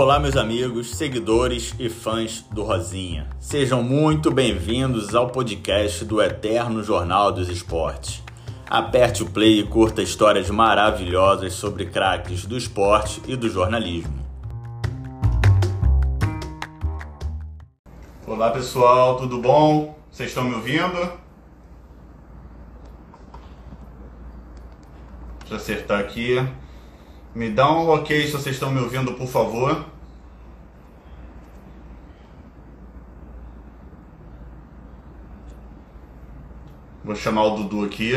Olá, meus amigos, seguidores e fãs do Rosinha. Sejam muito bem-vindos ao podcast do Eterno Jornal dos Esportes. Aperte o play e curta histórias maravilhosas sobre craques do esporte e do jornalismo. Olá, pessoal, tudo bom? Vocês estão me ouvindo? Deixa eu acertar aqui. Me dá um ok se vocês estão me ouvindo, por favor. Vou chamar o Dudu aqui.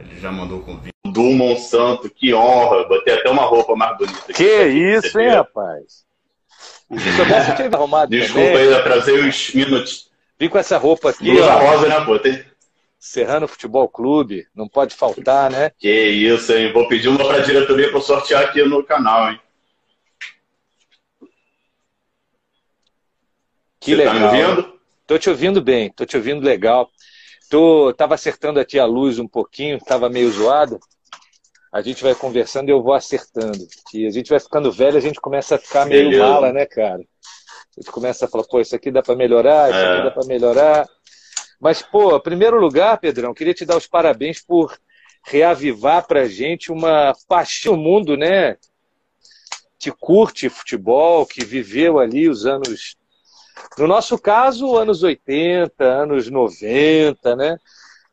Ele já mandou o convite. Dudu Monsanto, que honra. Botei até uma roupa mais bonita. Aqui que isso, hein, rapaz? Se soubesse, eu tinha arrumado Desculpa também. aí, atrasei uns minutos. Vim com essa roupa aqui, Blusa rosa, né, pô? Tem... Serrano Futebol Clube, não pode faltar, né? Que isso, hein? Vou pedir uma pra diretoria pra eu sortear aqui no canal, hein? Que Você legal. tá me ouvindo? Tô te ouvindo bem, tô te ouvindo legal. Tô, tava acertando aqui a luz um pouquinho, tava meio zoada. A gente vai conversando e eu vou acertando. E a gente vai ficando velho, a gente começa a ficar meio Beleza. mala, né, cara? A gente começa a falar, pô, isso aqui dá para melhorar, isso É. aqui dá para melhorar. Mas, pô, em primeiro lugar, Pedrão, queria te dar os parabéns por reavivar pra gente uma paixão no mundo, né? Que curte futebol, que viveu ali os anos no nosso caso, anos 80, anos 90, né?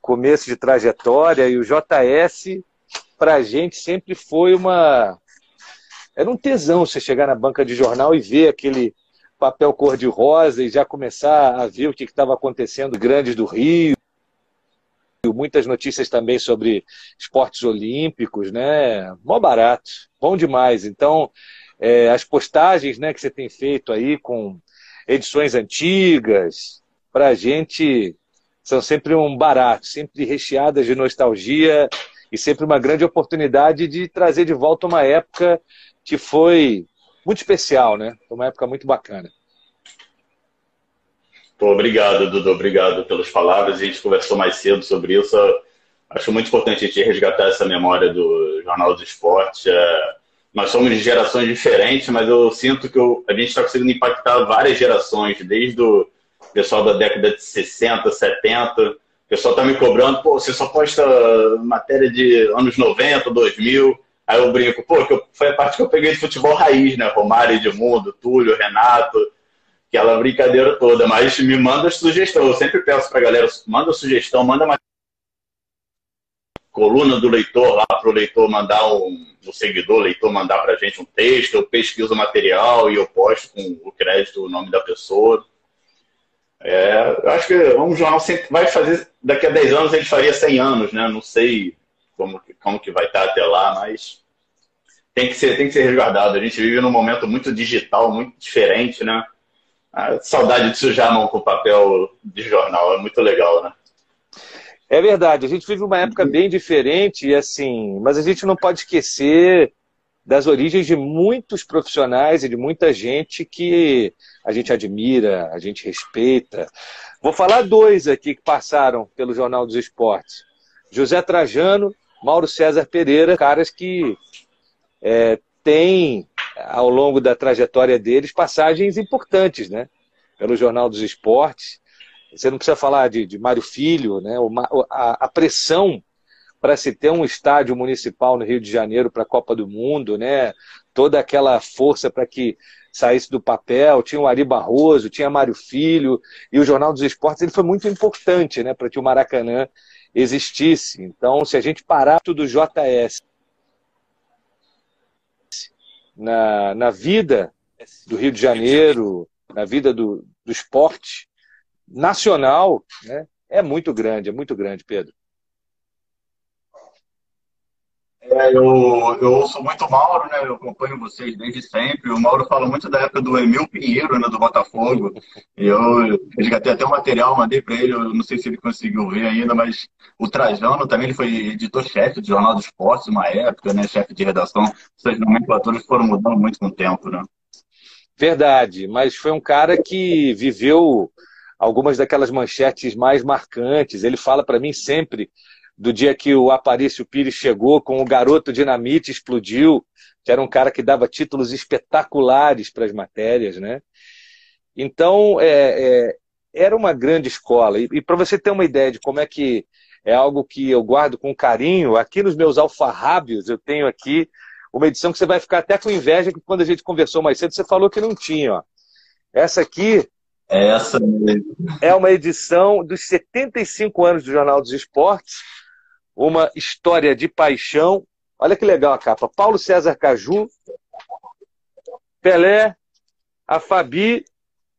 Começo de trajetória, e o JS, pra gente, sempre foi uma. Era um tesão você chegar na banca de jornal e ver aquele papel cor-de-rosa e já começar a ver o que estava acontecendo grandes do Rio. Muitas notícias também sobre esportes olímpicos, né? Mó barato, bom demais. Então, é, as postagens né, que você tem feito aí com edições antigas, para a gente são sempre um barato, sempre recheadas de nostalgia e sempre uma grande oportunidade de trazer de volta uma época que foi muito especial, né? Foi uma época muito bacana. Pô, obrigado, Dudu. Obrigado pelas palavras. A gente conversou mais cedo sobre isso. Acho muito importante a gente resgatar essa memória do Jornal do Esporte. É, nós somos de gerações diferentes, mas eu sinto que eu- a gente está conseguindo impactar várias gerações, desde o pessoal da década de 60, 70. O pessoal está me cobrando, pô, você só posta matéria de anos 90, 2000. Aí eu brinco, pô, que eu- foi a parte que eu peguei de futebol raiz, né? Romário, Edmundo, Túlio, Renato aquela brincadeira toda, mas me manda sugestão. Eu sempre peço pra galera, manda sugestão, manda uma coluna do leitor lá para o leitor mandar um, o seguidor, leitor mandar pra gente um texto, eu pesquiso o material e eu posto com o crédito, o nome da pessoa. É, eu acho que um jornal sempre vai fazer, daqui a 10 anos ele faria 100 anos, né? Não sei como, como que vai estar até lá, mas tem que ser, tem que ser resguardado. A gente vive num momento muito digital, muito diferente, né? Ah, saudade de sujar a mão com papel de jornal, é muito legal, né? É verdade, a gente vive uma época bem diferente, e assim, mas a gente não pode esquecer das origens de muitos profissionais e de muita gente que a gente admira, a gente respeita. Vou falar dois aqui que passaram pelo Jornal dos Esportes: José Trajano, Mauro César Pereira, caras que é, têm, ao longo da trajetória deles, passagens importantes, né? Pelo Jornal dos Esportes. Você não precisa falar de, de Mário Filho, né? A, a pressão para se ter um estádio municipal no Rio de Janeiro para a Copa do Mundo, né? Toda aquela força para que saísse do papel. Tinha o Ari Barroso, tinha Mário Filho e o Jornal dos Esportes ele foi muito importante, né? Para que o Maracanã existisse. Então, se a gente parar tudo JS na, na vida do Rio de Janeiro, na vida do, do esporte nacional, né? É muito grande, é muito grande, Pedro. É, eu, eu ouço muito o Mauro, né? Eu acompanho vocês desde sempre. O Mauro fala muito da época do Emil Pinheiro, né? Do Botafogo. E eu resgatei até o material, mandei para ele. Eu não sei se ele conseguiu ver ainda, mas o Trajano também ele foi editor-chefe do Jornal dos Esportes, uma época, né? Chefe de redação. Essas nomenclaturas foram mudando muito com o tempo, né? Verdade, mas foi um cara que viveu algumas daquelas manchetes mais marcantes. Ele fala para mim sempre do dia que o Aparício Pires chegou com o garoto dinamite explodiu, que era um cara que dava títulos espetaculares para as matérias, né? Então, é, é, era uma grande escola. E, e para você ter uma ideia de como é que é algo que eu guardo com carinho, aqui nos meus alfarrábios eu tenho aqui uma edição que você vai ficar até com inveja, que quando a gente conversou mais cedo, você falou que não tinha. Ó. Essa aqui Essa é uma edição dos 75 anos do Jornal dos Esportes, uma história de paixão. Olha que legal a capa. Paulo César Caju, Pelé, a Fabi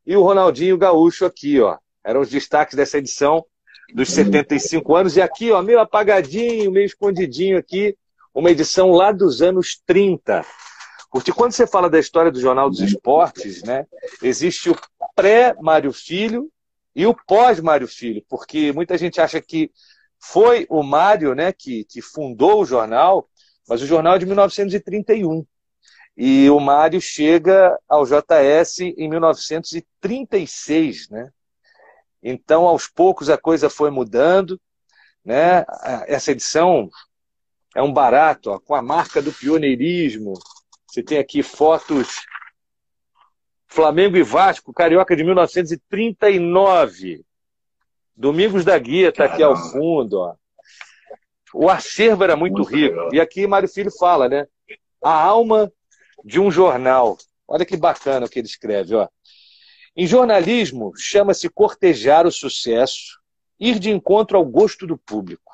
e o Ronaldinho Gaúcho aqui, ó. Eram os destaques dessa edição dos 75 anos. E aqui, ó, meio apagadinho, meio escondidinho aqui, uma edição lá dos anos 30. Porque quando você fala da história do Jornal dos Esportes, né, existe o pré-Mário Filho e o pós-Mário Filho, porque muita gente acha que foi o Mário né, que, que fundou o jornal, mas o jornal é de 1931. E o Mário chega ao JS em 1936, né? Então, aos poucos, a coisa foi mudando. Né? Essa edição é um barato, ó, com a marca do pioneirismo. Você tem aqui fotos Flamengo e Vasco, Carioca de 1939. Domingos da Guia está aqui ao fundo. Ó. O acervo era muito, muito rico. Legal. E aqui Mário Filho fala, né? A alma de um jornal. Olha que bacana o que ele escreve. Ó. Em jornalismo, chama-se cortejar o sucesso, ir de encontro ao gosto do público.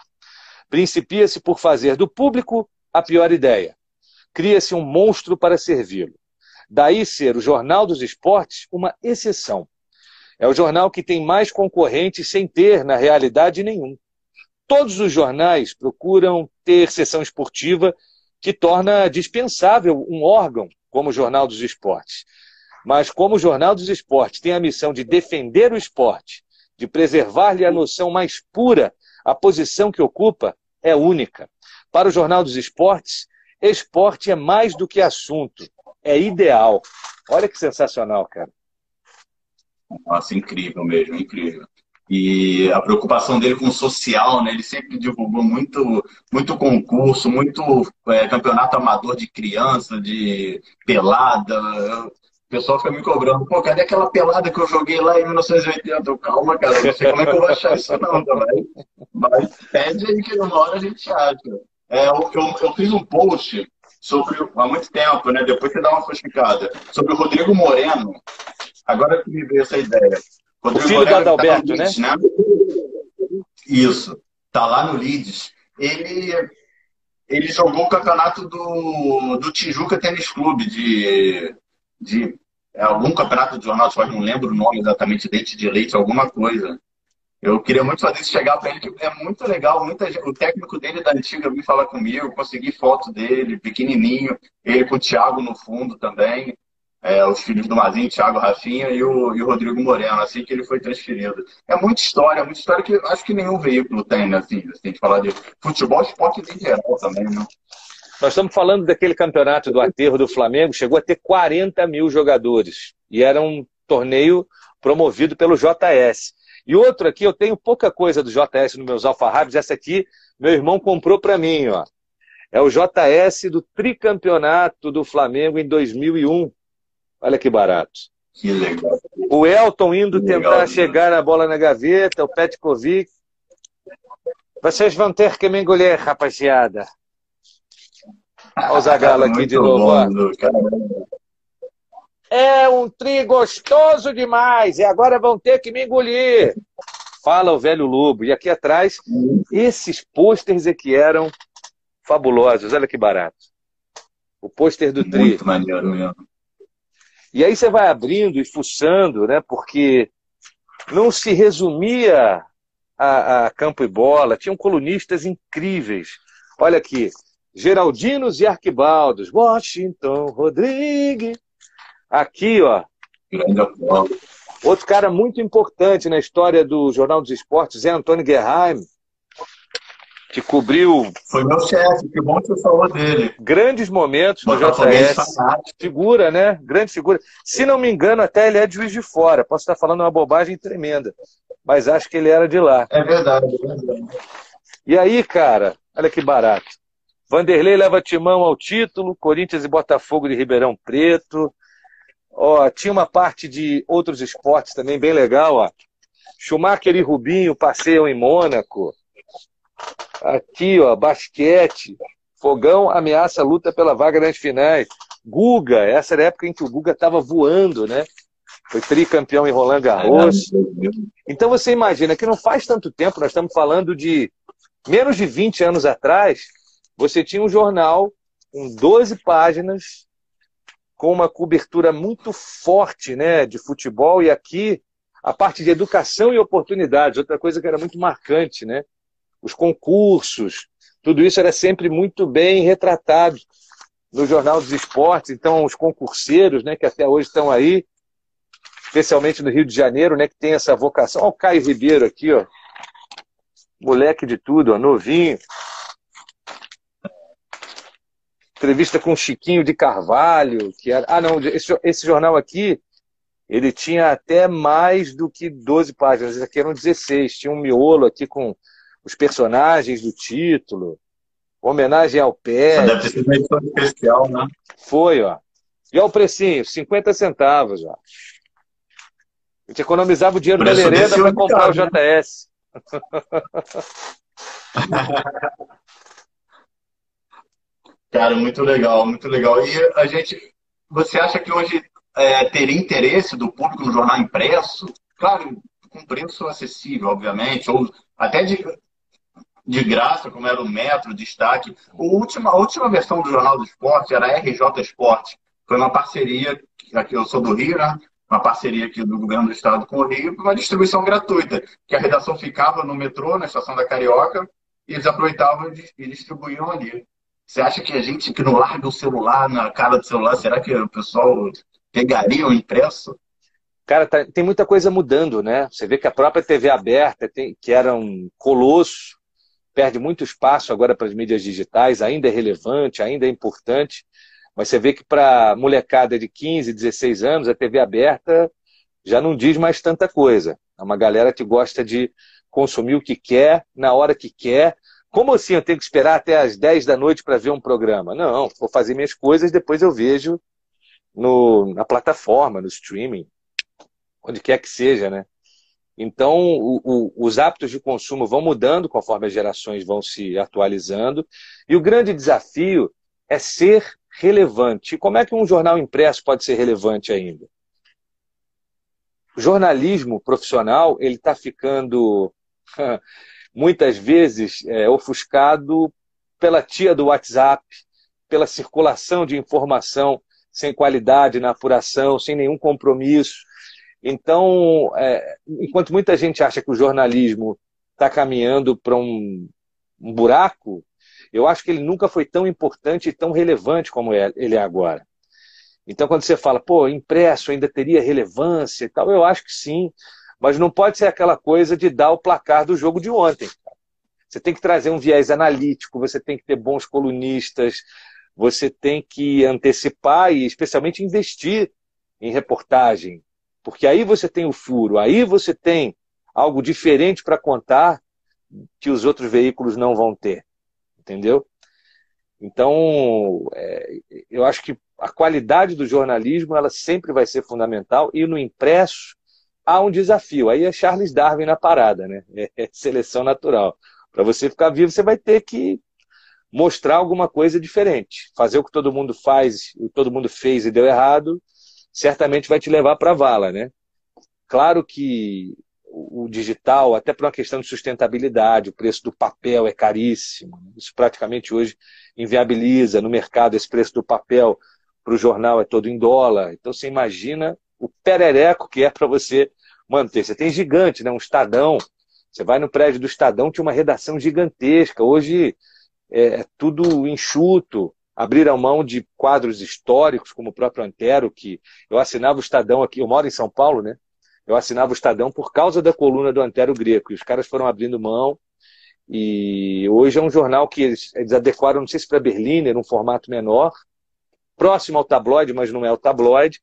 Principia-se por fazer do público a pior ideia. Cria-se um monstro para servi-lo. Daí ser o Jornal dos Esportes uma exceção. É o jornal que tem mais concorrentes sem ter, na realidade, nenhum. Todos os jornais procuram ter sessão esportiva que torna dispensável um órgão como o Jornal dos Esportes. Mas como o Jornal dos Esportes tem a missão de defender o esporte, de preservar-lhe a noção mais pura, a posição que ocupa, é única. Para o Jornal dos Esportes, esporte é mais do que assunto, é ideal. Olha que sensacional, cara. Nossa, incrível mesmo, incrível. E a preocupação dele com o social, né? Ele sempre divulgou muito, muito concurso, muito é, campeonato amador de criança, de pelada. O pessoal fica me cobrando, pô, cadê aquela pelada que eu joguei lá em 1980? Calma, cara, não sei como é que eu vou achar isso não, tá mas pede aí que uma hora a gente acha. É, eu, eu, eu, fiz um post sobre, há muito tempo, né? Depois você dá uma fosficada, sobre o Rodrigo Moreno. Agora que me veio essa ideia. Rodrigo o filho do Adalberto, tá Leeds, né? né? Isso. Tá lá no Leeds. Ele, ele jogou o campeonato do, do Tijuca Tênis Clube, de, de é, algum campeonato de jornal, só não lembro o nome exatamente, leite de leite, alguma coisa. Eu queria muito fazer isso chegar para ele, que é muito legal. Muita, o técnico dele da antiga veio falar comigo, consegui foto dele, pequenininho, ele com o Thiago no fundo também, é, os filhos do Mazinho, Thiago Rafinha e o, e o Rodrigo Moreno, assim que ele foi transferido. É muita história, muita história que acho que nenhum veículo tem, né? Assim, assim de falar de futebol, esporte em geral também, né? Nós estamos falando daquele campeonato do aterro do Flamengo, chegou a ter 40 mil jogadores. E era um torneio promovido pelo JS. E outro aqui, eu tenho pouca coisa do JS nos meus alfarrábios. Essa aqui, meu irmão comprou para mim, ó. É o JS do tricampeonato do Flamengo em 2001. Olha que barato. Que legal. O Elton indo que tentar legal, chegar na bola na gaveta, o Petkovic. Vocês vão ter que me engolir, rapaziada. Olha o Zagalo aqui de novo. Bom, é um tri gostoso demais e agora vão ter que me engolir. Fala o velho lobo. E aqui atrás, esses pôsteres é que eram fabulosos. Olha que barato. O pôster do tri. Muito maneiro mesmo. E aí você vai abrindo e fuçando, né? Porque não se resumia a, a campo e bola. Tinham colunistas incríveis. Olha aqui. Geraldinos e Arquibaldos. Washington Rodrigues. Aqui, ó. Outro cara muito importante na história do Jornal dos Esportes é Antônio Guerraim, que cobriu. Foi meu chefe, que bom que você falou dele. Grandes momentos no JS. Figura, né? Grande figura. Se não me engano, até ele é de juiz de fora. Posso estar falando uma bobagem tremenda, mas acho que ele era de lá. É verdade, é verdade. E aí, cara, olha que barato. Vanderlei leva timão ao título, Corinthians e Botafogo de Ribeirão Preto. Ó, tinha uma parte de outros esportes também bem legal, ó. Schumacher e Rubinho passeiam em Mônaco. Aqui, ó, basquete. Fogão ameaça luta pela vaga nas finais. Guga, essa era a época em que o Guga estava voando, né? Foi tricampeão em Roland Garros. Então você imagina que não faz tanto tempo, nós estamos falando de menos de 20 anos atrás, você tinha um jornal com 12 páginas, com uma cobertura muito forte né, de futebol, e aqui a parte de educação e oportunidades, outra coisa que era muito marcante, né? Os concursos, tudo isso era sempre muito bem retratado no Jornal dos Esportes. Então, os concurseiros, né, que até hoje estão aí, especialmente no Rio de Janeiro, né, que tem essa vocação. Olha o Caio Ribeiro aqui, ó. Moleque de tudo, ó, novinho. Entrevista com Chiquinho de Carvalho, que era... Ah, não, esse, esse jornal aqui, ele tinha até mais do que 12 páginas. Esse aqui eram 16. Tinha um miolo aqui com os personagens do título. Homenagem ao pé. Deve ter sido uma edição especial, né? Foi, ó. E olha o precinho, 50 centavos, ó. A gente economizava o dinheiro da merenda para comprar o JS. Cara, muito legal, muito legal. E a gente, você acha que hoje é, teria interesse do público no jornal impresso? Claro, com preço acessível, obviamente, ou até de, de graça, como era o Metro, destaque. A última, a última versão do Jornal do Esporte era RJ Esporte. Foi uma parceria, aqui eu sou do Rio, né? Uma parceria aqui do governo do estado com o Rio, uma distribuição gratuita, que a redação ficava no metrô, na estação da Carioca, e eles aproveitavam e distribuíam ali. Você acha que a gente que não larga o celular na cara do celular, será que o pessoal pegaria o impresso? Cara, tá, tem muita coisa mudando, né? Você vê que a própria TV aberta, tem, que era um colosso, perde muito espaço agora para as mídias digitais, ainda é relevante, ainda é importante, mas você vê que para molecada de 15, 16 anos, a TV aberta já não diz mais tanta coisa. É uma galera que gosta de consumir o que quer, na hora que quer. Como assim eu tenho que esperar até as 10 da noite para ver um programa? Não, vou fazer minhas coisas, depois eu vejo no, na plataforma, no streaming, onde quer que seja, né? Então, o, o, os hábitos de consumo vão mudando conforme as gerações vão se atualizando. E o grande desafio é ser relevante. Como é que um jornal impresso pode ser relevante ainda? O jornalismo profissional ele está ficando muitas vezes é, ofuscado pela tia do WhatsApp, pela circulação de informação sem qualidade na apuração, sem nenhum compromisso. Então, é, enquanto muita gente acha que o jornalismo está caminhando para um, um, buraco, eu acho que ele nunca foi tão importante e tão relevante como é, ele é agora. Então, quando você fala, pô, impresso ainda teria relevância e tal, eu acho que sim, mas não pode ser aquela coisa de dar o placar do jogo de ontem. Você tem que trazer um viés analítico, você tem que ter bons colunistas, você tem que antecipar e, especialmente, investir em reportagem, porque aí você tem o furo, aí você tem algo diferente para contar que os outros veículos não vão ter. Entendeu? Então, é, eu acho que a qualidade do jornalismo ela sempre vai ser fundamental e no impresso há um desafio. Aí é Charles Darwin na parada, né? É, seleção natural. Para você ficar vivo, você vai ter que mostrar alguma coisa diferente. Fazer o que todo mundo faz, o que todo mundo fez e deu errado, certamente vai te levar para a vala, né? Claro que o digital, até por uma questão de sustentabilidade, o preço do papel é caríssimo. Isso praticamente hoje inviabiliza no mercado esse preço do papel para o jornal é todo em dólar. Então você imagina o perereco que é para você manter. Você tem gigante, né? um Estadão. Você vai no prédio do Estadão, tinha uma redação gigantesca. Hoje é, é tudo enxuto abriram mão de quadros históricos, como o próprio Antero, que eu assinava o Estadão aqui, eu moro em São Paulo, né? Eu assinava o Estadão por causa da coluna do Antero Greco, e os caras foram abrindo mão, e hoje é um jornal que eles, eles adequaram, não sei se para Berliner, um formato menor, próximo ao tabloide, mas não é o tabloide,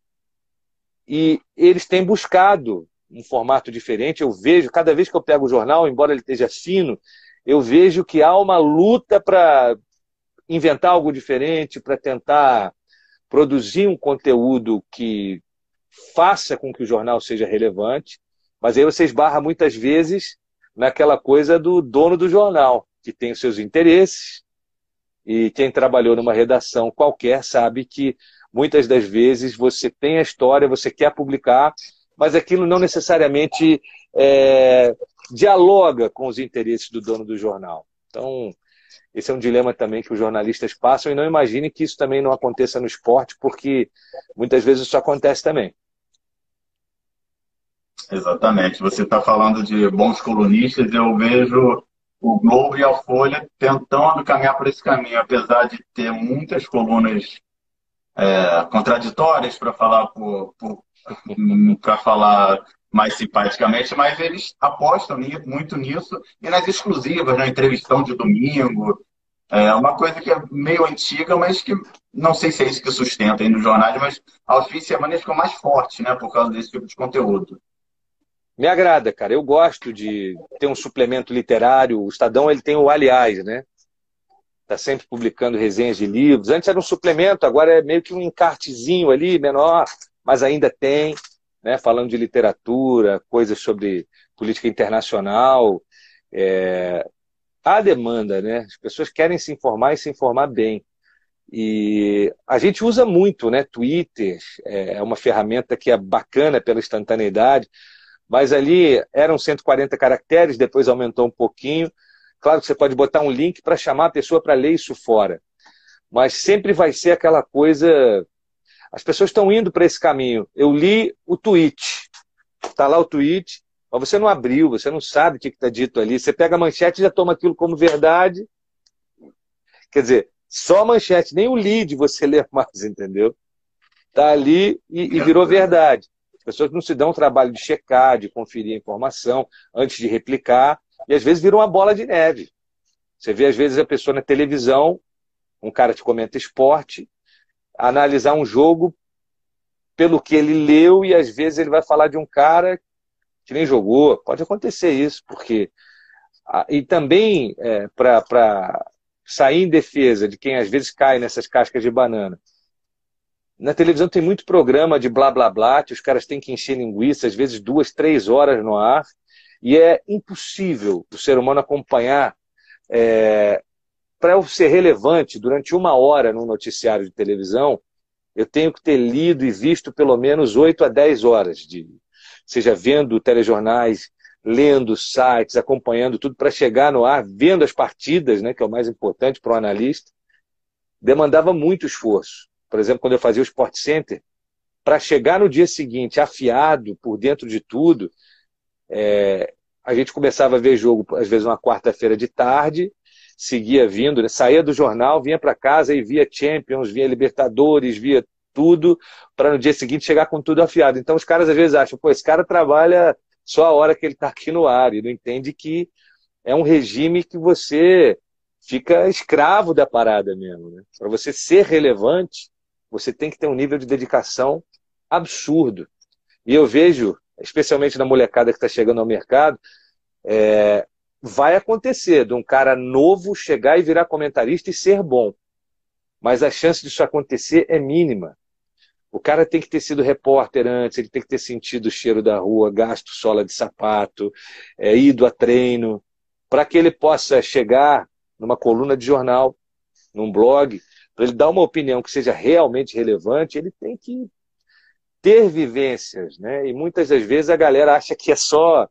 e eles têm buscado um formato diferente, eu vejo, cada vez que eu pego o jornal, embora ele esteja fino, eu vejo que há uma luta para inventar algo diferente, para tentar produzir um conteúdo que faça com que o jornal seja relevante, mas aí você esbarra muitas vezes naquela coisa do dono do jornal, que tem os seus interesses, e quem trabalhou numa redação qualquer sabe que muitas das vezes você tem a história, você quer publicar, mas aquilo não necessariamente é, dialoga com os interesses do dono do jornal. Então, esse é um dilema também que os jornalistas passam e não imagine que isso também não aconteça no esporte, porque muitas vezes isso acontece também. Exatamente. Você está falando de bons colunistas, eu vejo o Globo e a Folha tentando caminhar por esse caminho, apesar de ter muitas colunas é, contraditórias para falar por, por para falar mais simpaticamente, mas eles apostam muito nisso e nas exclusivas, na entrevistão de domingo. É uma coisa que é meio antiga, mas que não sei se é isso que sustenta aí nos jornais, mas aos fins de semana ficam mais fortes, né, por causa desse tipo de conteúdo. Me agrada, cara. Eu gosto de ter um suplemento literário. O Estadão ele tem o Aliás, né? Está sempre publicando resenhas de livros. Antes era um suplemento, agora é meio que um encartezinho ali, menor, mas ainda tem, né? Falando de literatura, coisas sobre política internacional. É... Há demanda, né? As pessoas querem se informar e se informar bem. E a gente usa muito, né? Twitter é, é uma ferramenta que é bacana pela instantaneidade mas ali eram 140 caracteres, depois aumentou um pouquinho. Claro que você pode botar um link para chamar a pessoa para ler isso fora. Mas sempre vai ser aquela coisa. As pessoas estão indo para esse caminho. Eu li o tweet. Está lá o tweet, mas você não abriu, você não sabe o que está dito ali. Você pega a manchete e já toma aquilo como verdade. Quer dizer, só a manchete, nem o lead você lê mais, entendeu? Está ali e, e virou verdade pessoas não se dão o trabalho de checar, de conferir a informação antes de replicar, e às vezes vira uma bola de neve. Você vê, às vezes, a pessoa na televisão, um cara que comenta esporte, analisar um jogo pelo que ele leu, e às vezes ele vai falar de um cara que nem jogou. Pode acontecer isso, porque. E também, é, para sair em defesa de quem às vezes cai nessas cascas de banana, na televisão tem muito programa de blá blá blá, que os caras têm que encher linguiça, às vezes duas, três horas no ar, e é impossível o ser humano acompanhar. É, Para eu ser relevante durante uma hora num noticiário de televisão, eu tenho que ter lido e visto pelo menos oito a dez horas, de, seja vendo telejornais, lendo sites, acompanhando tudo para chegar no ar, vendo as partidas, né, que é o mais importante para o analista, demandava muito esforço. Por exemplo, quando eu fazia o Sport Center, para chegar no dia seguinte afiado por dentro de tudo, é, a gente começava a ver jogo, às vezes, uma quarta-feira de tarde, seguia vindo, né, saía do jornal, vinha para casa e via Champions, via Libertadores, via tudo, para no dia seguinte chegar com tudo afiado. Então os caras às vezes acham, pô, esse cara trabalha só a hora que ele está aqui no ar, e não entende que é um regime que você fica escravo da parada mesmo. Né? Para você ser relevante, você tem que ter um nível de dedicação absurdo. E eu vejo, especialmente na molecada que está chegando ao mercado, é, vai acontecer de um cara novo chegar e virar comentarista e ser bom. Mas a chance disso acontecer é mínima. O cara tem que ter sido repórter antes, ele tem que ter sentido o cheiro da rua, gasto sola de sapato, é, ido a treino, para que ele possa chegar numa coluna de jornal, num blog, para ele dar uma opinião que seja realmente relevante, ele tem que ter vivências, né? E muitas das vezes a galera acha que é só,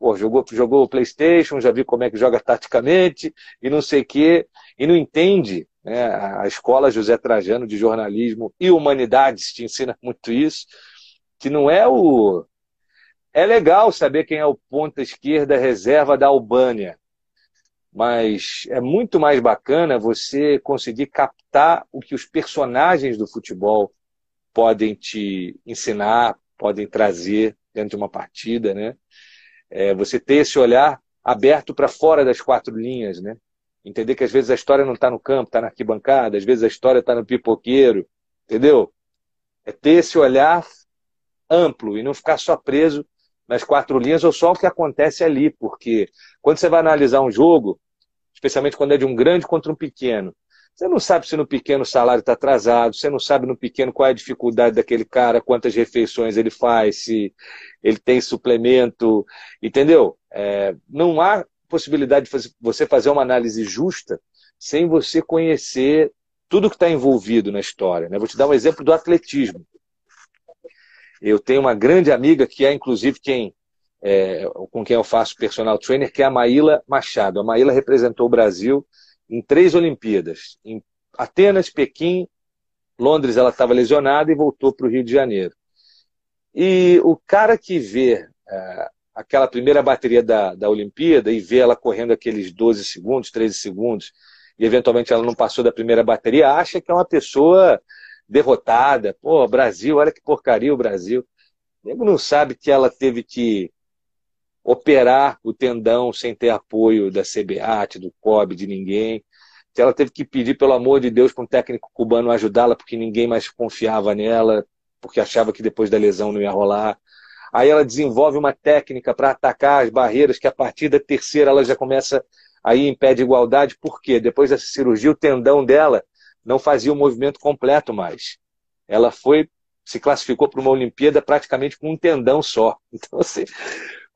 pô, jogou, jogou o PlayStation, já viu como é que joga taticamente e não sei o quê, e não entende, né? A escola José Trajano de jornalismo e humanidades te ensina muito isso, que não é o é legal saber quem é o ponta esquerda reserva da Albânia, mas é muito mais bacana você conseguir captar o que os personagens do futebol podem te ensinar, podem trazer dentro de uma partida, né? É, você ter esse olhar aberto para fora das quatro linhas, né? Entender que às vezes a história não está no campo, está na arquibancada, às vezes a história está no pipoqueiro, entendeu? É ter esse olhar amplo e não ficar só preso nas quatro linhas ou só o que acontece ali, porque quando você vai analisar um jogo, especialmente quando é de um grande contra um pequeno. Você não sabe se no pequeno o salário está atrasado, você não sabe no pequeno qual é a dificuldade daquele cara, quantas refeições ele faz, se ele tem suplemento, entendeu? É, não há possibilidade de fazer, você fazer uma análise justa sem você conhecer tudo que está envolvido na história. Né? Vou te dar um exemplo do atletismo. Eu tenho uma grande amiga que é, inclusive, quem é, com quem eu faço personal trainer, que é a Maíla Machado. A Maíla representou o Brasil em três Olimpíadas. Em Atenas, Pequim, Londres ela estava lesionada e voltou para o Rio de Janeiro. E o cara que vê é, aquela primeira bateria da, da Olimpíada e vê ela correndo aqueles 12 segundos, 13 segundos, e eventualmente ela não passou da primeira bateria, acha que é uma pessoa derrotada. Pô, Brasil, olha que porcaria o Brasil. O não sabe que ela teve que operar o tendão sem ter apoio da CBAT, do COB, de ninguém. Ela teve que pedir, pelo amor de Deus, para um técnico cubano ajudá-la, porque ninguém mais confiava nela, porque achava que depois da lesão não ia rolar. Aí ela desenvolve uma técnica para atacar as barreiras, que a partir da terceira ela já começa a ir em pé de igualdade. Por quê? Depois dessa cirurgia, o tendão dela não fazia o movimento completo mais. Ela foi, se classificou para uma Olimpíada praticamente com um tendão só. Então, assim,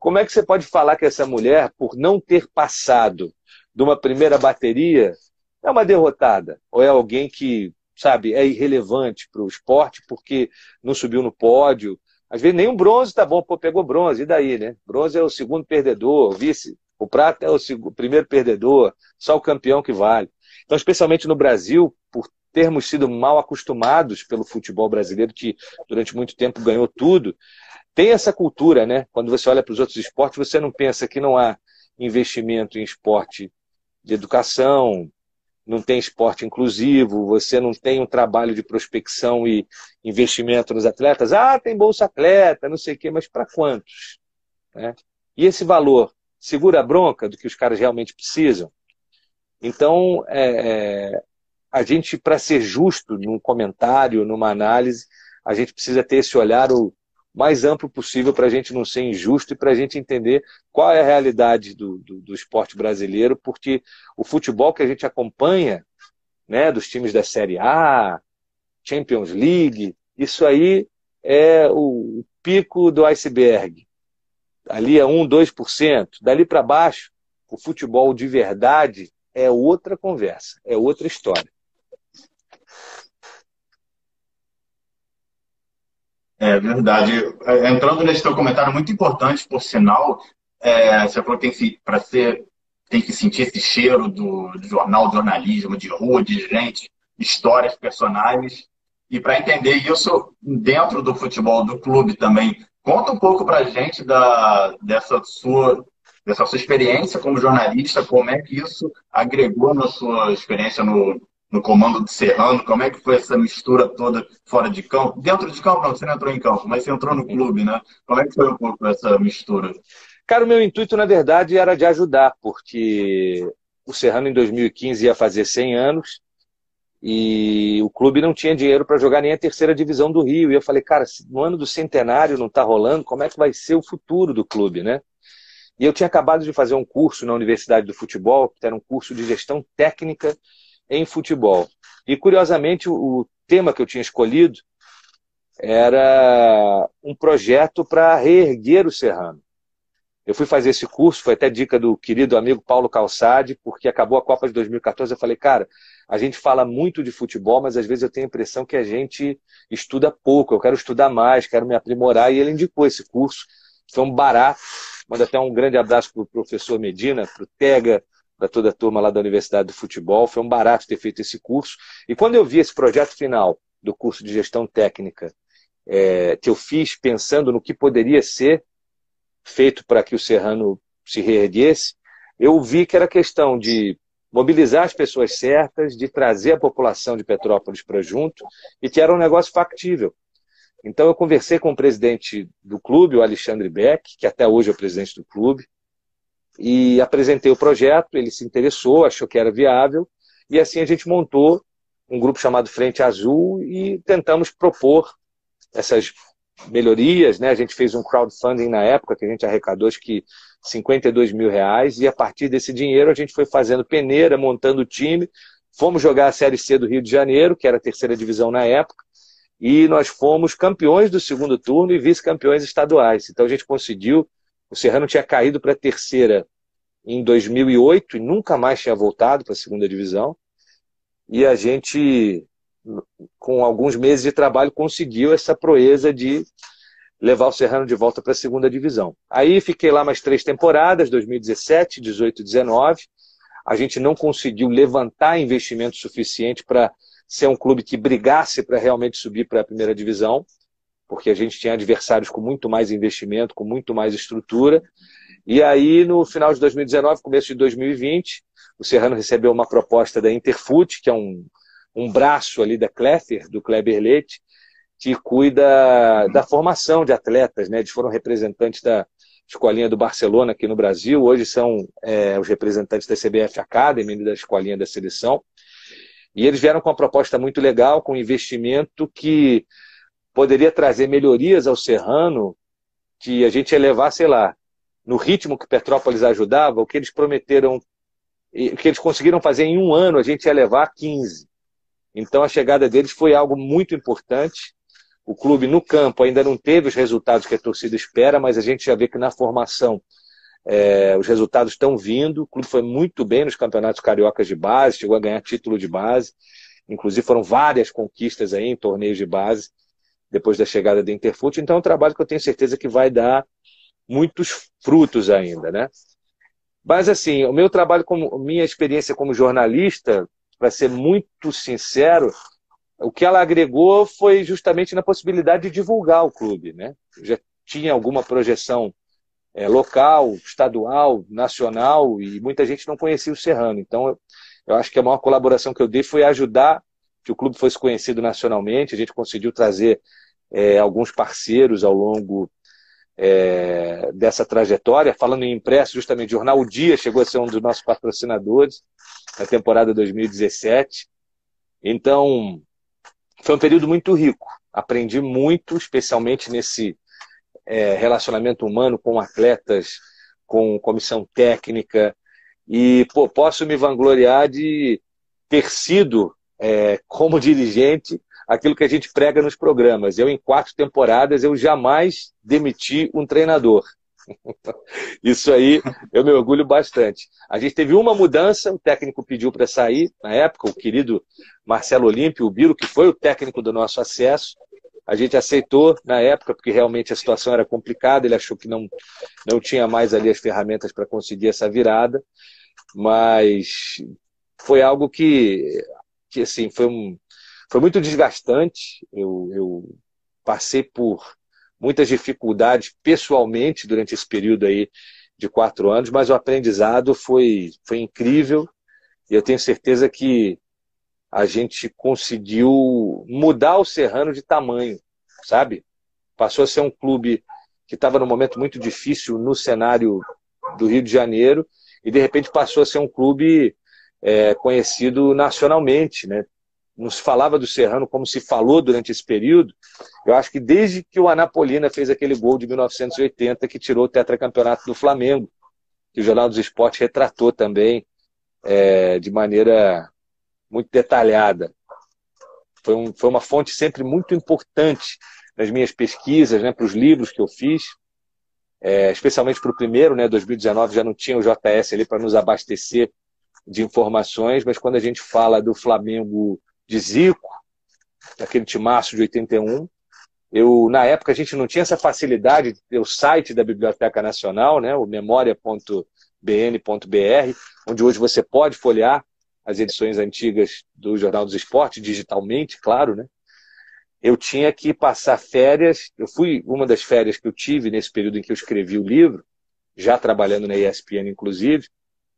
como é que você pode falar que essa mulher, por não ter passado de uma primeira bateria, é uma derrotada? Ou é alguém que, sabe, é irrelevante para o esporte porque não subiu no pódio? Às vezes nem um bronze tá bom, pô, pegou bronze, e daí, né? Bronze é o segundo perdedor, o vice, o prata é o segundo, primeiro perdedor, só o campeão que vale. Então, especialmente no Brasil, por termos sido mal acostumados pelo futebol brasileiro, que durante muito tempo ganhou tudo, tem essa cultura, né? Quando você olha para os outros esportes, você não pensa que não há investimento em esporte de educação, não tem esporte inclusivo, você não tem um trabalho de prospecção e investimento nos atletas. Ah, tem bolsa atleta, não sei o quê, mas para quantos? Né? E esse valor segura a bronca do que os caras realmente precisam? Então, é, é a gente, para ser justo num comentário, numa análise, a gente precisa ter esse olhar mais amplo possível para a gente não ser injusto e para a gente entender qual é a realidade do, do, do, esporte brasileiro, porque o futebol que a gente acompanha, né, dos times da Série A, Champions League, isso aí é o pico do iceberg. Ali é 1, 2%. Dali para baixo, o futebol de verdade é outra conversa, é outra história. É verdade. É, entrando nesse teu comentário muito importante, por sinal, é, você falou que tem, para ser tem que sentir esse cheiro do, do, jornal, do jornalismo, de rua, de gente, histórias, personagens. E para entender isso dentro do futebol, do clube também, conta um pouco para a gente da, dessa, sua, dessa sua experiência como jornalista, como é que isso agregou na sua experiência no, no comando do Serrano, como é que foi essa mistura toda fora de campo? Dentro de campo, não, você não entrou em campo, mas você entrou no clube, né? Como é que foi um pouco essa mistura? Cara, o meu intuito, na verdade, era de ajudar, porque o Serrano, em 2015, ia fazer 100 anos e o clube não tinha dinheiro para jogar nem a terceira divisão do Rio. E eu falei, cara, no ano do centenário não está rolando, como é que vai ser o futuro do clube, né? E eu tinha acabado de fazer um curso na Universidade do Futebol, que era um curso de gestão técnica em futebol. E, curiosamente, o tema que eu tinha escolhido era um projeto para reerguer o Serrano. Eu fui fazer esse curso, foi até dica do querido amigo Paulo Calçade, porque acabou a Copa de 2014. Eu falei, cara, a gente fala muito de futebol, mas às vezes eu tenho a impressão que a gente estuda pouco. Eu quero estudar mais, quero me aprimorar. E ele indicou esse curso. Foi um barato. Manda até um grande abraço para o professor Medina, para o Tega, para toda a turma lá da Universidade do Futebol. Foi um barato ter feito esse curso. E quando eu vi esse projeto final do curso de gestão técnica é, que eu fiz pensando no que poderia ser feito para que o Serrano se reerguesse, eu vi que era questão de mobilizar as pessoas certas, de trazer a população de Petrópolis para junto e que era um negócio factível. Então eu conversei com o presidente do clube, o Alexandre Beck, que até hoje é o presidente do clube, e apresentei o projeto, ele se interessou, achou que era viável, e assim a gente montou um grupo chamado Frente Azul e tentamos propor essas melhorias, né? A gente fez um crowdfunding na época que a gente arrecadou acho que 52 mil reais, e a partir desse dinheiro a gente foi fazendo peneira, montando o time, fomos jogar a Série C do Rio de Janeiro, que era a terceira divisão na época, e nós fomos campeões do segundo turno e vice-campeões estaduais. Então a gente conseguiu, o Serrano tinha caído para a terceira em 2008 e nunca mais tinha voltado para a segunda divisão, e a gente, com alguns meses de trabalho, conseguiu essa proeza de levar o Serrano de volta para a segunda divisão. Aí fiquei lá mais três temporadas, 2017, 18, 19. A gente não conseguiu levantar investimento suficiente para ser um clube que brigasse para realmente subir para a primeira divisão, porque a gente tinha adversários com muito mais investimento, com muito mais estrutura. E aí, no final de 2019, começo de 2020, o Serrano recebeu uma proposta da Interfoot, que é um, um braço ali da Kleffer, do Kleber Leite, que cuida da formação de atletas, né? Eles foram representantes da Escolinha do Barcelona aqui no Brasil, hoje são é, os representantes da CBF Academy, da Escolinha da Seleção. E eles vieram com uma proposta muito legal, com um investimento que poderia trazer melhorias ao Serrano, que a gente ia levar, sei lá, no ritmo que Petrópolis ajudava, o que eles prometeram, o que eles conseguiram fazer em um ano, a gente ia levar 15. Então a chegada deles foi algo muito importante. O clube no campo ainda não teve os resultados que a torcida espera, mas a gente já vê que na formação é, os resultados estão vindo. O clube foi muito bem nos campeonatos cariocas de base, chegou a ganhar título de base. Inclusive foram várias conquistas aí em torneios de base depois da chegada do Interfoot. Então é um trabalho que eu tenho certeza que vai dar muitos frutos ainda, né? Mas assim, o meu trabalho, como minha experiência como jornalista, para ser muito sincero, o que ela agregou foi justamente na possibilidade de divulgar o clube. Né? Já tinha alguma projeção é, local, estadual, nacional, e muita gente não conhecia o Serrano. Então, eu, eu acho que a maior colaboração que eu dei foi ajudar que o clube fosse conhecido nacionalmente. A gente conseguiu trazer é, alguns parceiros ao longo é, dessa trajetória. Falando em impresso, justamente, o Jornal O Dia chegou a ser um dos nossos patrocinadores na temporada 2017. Então, foi um período muito rico. Aprendi muito, especialmente nesse é, relacionamento humano com atletas, com comissão técnica. E pô, posso me vangloriar de ter sido, é, como dirigente, aquilo que a gente prega nos programas. Eu, em quatro temporadas, eu jamais demiti um treinador. Isso aí eu me orgulho bastante. A gente teve uma mudança, o técnico pediu para sair, na época, o querido Marcelo Olímpio, o Biro, que foi o técnico do nosso acesso. A gente aceitou na época, porque realmente a situação era complicada, ele achou que não, não tinha mais ali as ferramentas para conseguir essa virada, mas foi algo que, que assim, foi, um, foi muito desgastante. Eu, eu passei por muitas dificuldades pessoalmente durante esse período aí de quatro anos, mas o aprendizado foi, foi incrível e eu tenho certeza que a gente conseguiu mudar o Serrano de tamanho, sabe? Passou a ser um clube que estava num momento muito difícil no cenário do Rio de Janeiro e de repente passou a ser um clube é, conhecido nacionalmente, né? Não se falava do Serrano como se falou durante esse período, eu acho que desde que o Anapolina fez aquele gol de 1980 que tirou o tetracampeonato do Flamengo, que o Jornal dos Esportes retratou também é, de maneira muito detalhada. Foi, um, foi uma fonte sempre muito importante nas minhas pesquisas, né, para os livros que eu fiz, é, especialmente para o primeiro, né, 2019 já não tinha o JS ali para nos abastecer de informações, mas quando a gente fala do Flamengo de Zico, daquele timaço de 81. Eu, na época, a gente não tinha essa facilidade de ter o site da Biblioteca Nacional, né, o memória.bn.br, onde hoje você pode folhear as edições antigas do Jornal dos Esportes, digitalmente, claro, né? Eu tinha que passar férias, eu fui uma das férias que eu tive nesse período em que eu escrevi o livro, já trabalhando na ESPN, inclusive,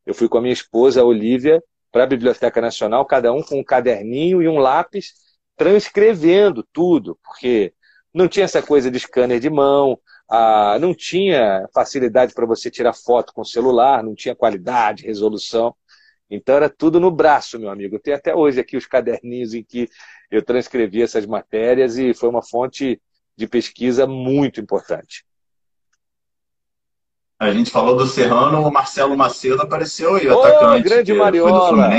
eu fui com a minha esposa, a Olivia, para a Biblioteca Nacional, cada um com um caderninho e um lápis, transcrevendo tudo, porque não tinha essa coisa de scanner de mão, ah, não tinha facilidade para você tirar foto com celular, não tinha qualidade, resolução. Então era tudo no braço, meu amigo. Eu tenho até hoje aqui os caderninhos em que eu transcrevi essas matérias e foi uma fonte de pesquisa muito importante. A gente falou do Serrano, o Marcelo Macedo apareceu aí, o atacante. grande Mariola.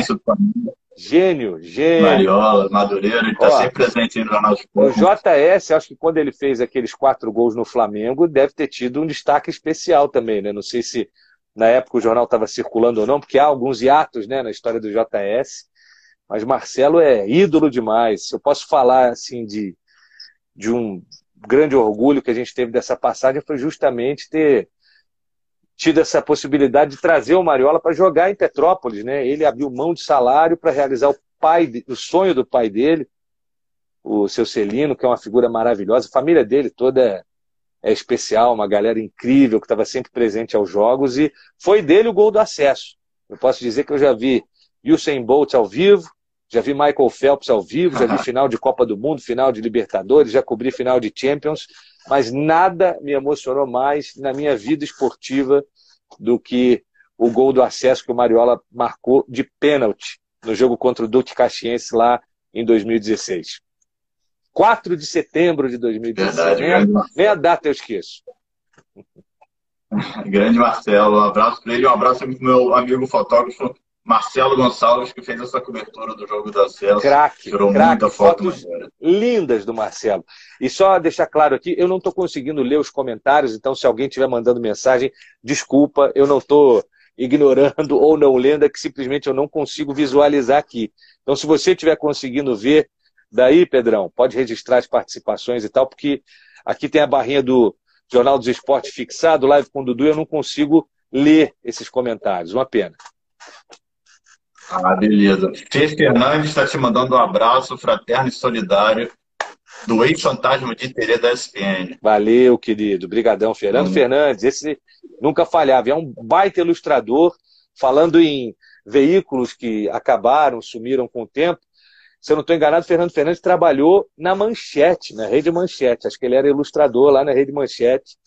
Gênio, gênio. Mariola, Madureira, ele está sempre presente no Jornal de O JS, acho que quando ele fez aqueles quatro gols no Flamengo, deve ter tido um destaque especial também, né? Não sei se na época o jornal estava circulando ou não, porque há alguns hiatos né, na história do JS. Mas Marcelo é ídolo demais. Eu posso falar assim de, de um grande orgulho que a gente teve dessa passagem foi justamente ter tido essa possibilidade de trazer o Mariola para jogar em Petrópolis, né? Ele abriu mão de salário para realizar o pai, o sonho do pai dele, o seu Celino, que é uma figura maravilhosa. A família dele toda é, é especial, uma galera incrível que estava sempre presente aos jogos e foi dele o gol do acesso. Eu posso dizer que eu já vi Usain Bolt ao vivo, já vi Michael Phelps ao vivo, já vi final de Copa do Mundo, final de Libertadores, já cobri final de Champions, mas nada me emocionou mais na minha vida esportiva do que o gol do acesso que o Mariola marcou de pênalti no jogo contra o Duque Caxiense lá em 2016. 4 de setembro de 2016. Verdade, nem, a, nem a data eu esqueço. Grande Marcelo, um abraço para ele, um abraço para meu amigo fotógrafo Marcelo Gonçalves, que fez essa cobertura do jogo da Celso. Craque, tirou craque, muita foto fotos lindas do Marcelo. E só deixar claro aqui, eu não estou conseguindo ler os comentários, então se alguém estiver mandando mensagem, desculpa, eu não estou ignorando ou não lendo, é que simplesmente eu não consigo visualizar aqui. Então, se você estiver conseguindo ver, daí, Pedrão, pode registrar as participações e tal, porque aqui tem a barrinha do Jornal dos Esportes fixado, live com o Dudu, e eu não consigo ler esses comentários. Uma pena. Ah, beleza. Fê Fernandes está te mandando um abraço fraterno e solidário do ex-fantasma de Terê da SPN. Valeu, querido. Obrigadão, Fernando hum. Fernandes. Esse nunca falhava. É um baita ilustrador, falando em veículos que acabaram, sumiram com o tempo. Se eu não estou enganado, Fernando Fernandes trabalhou na Manchete, na Rede Manchete. Acho que ele era ilustrador lá na Rede Manchete,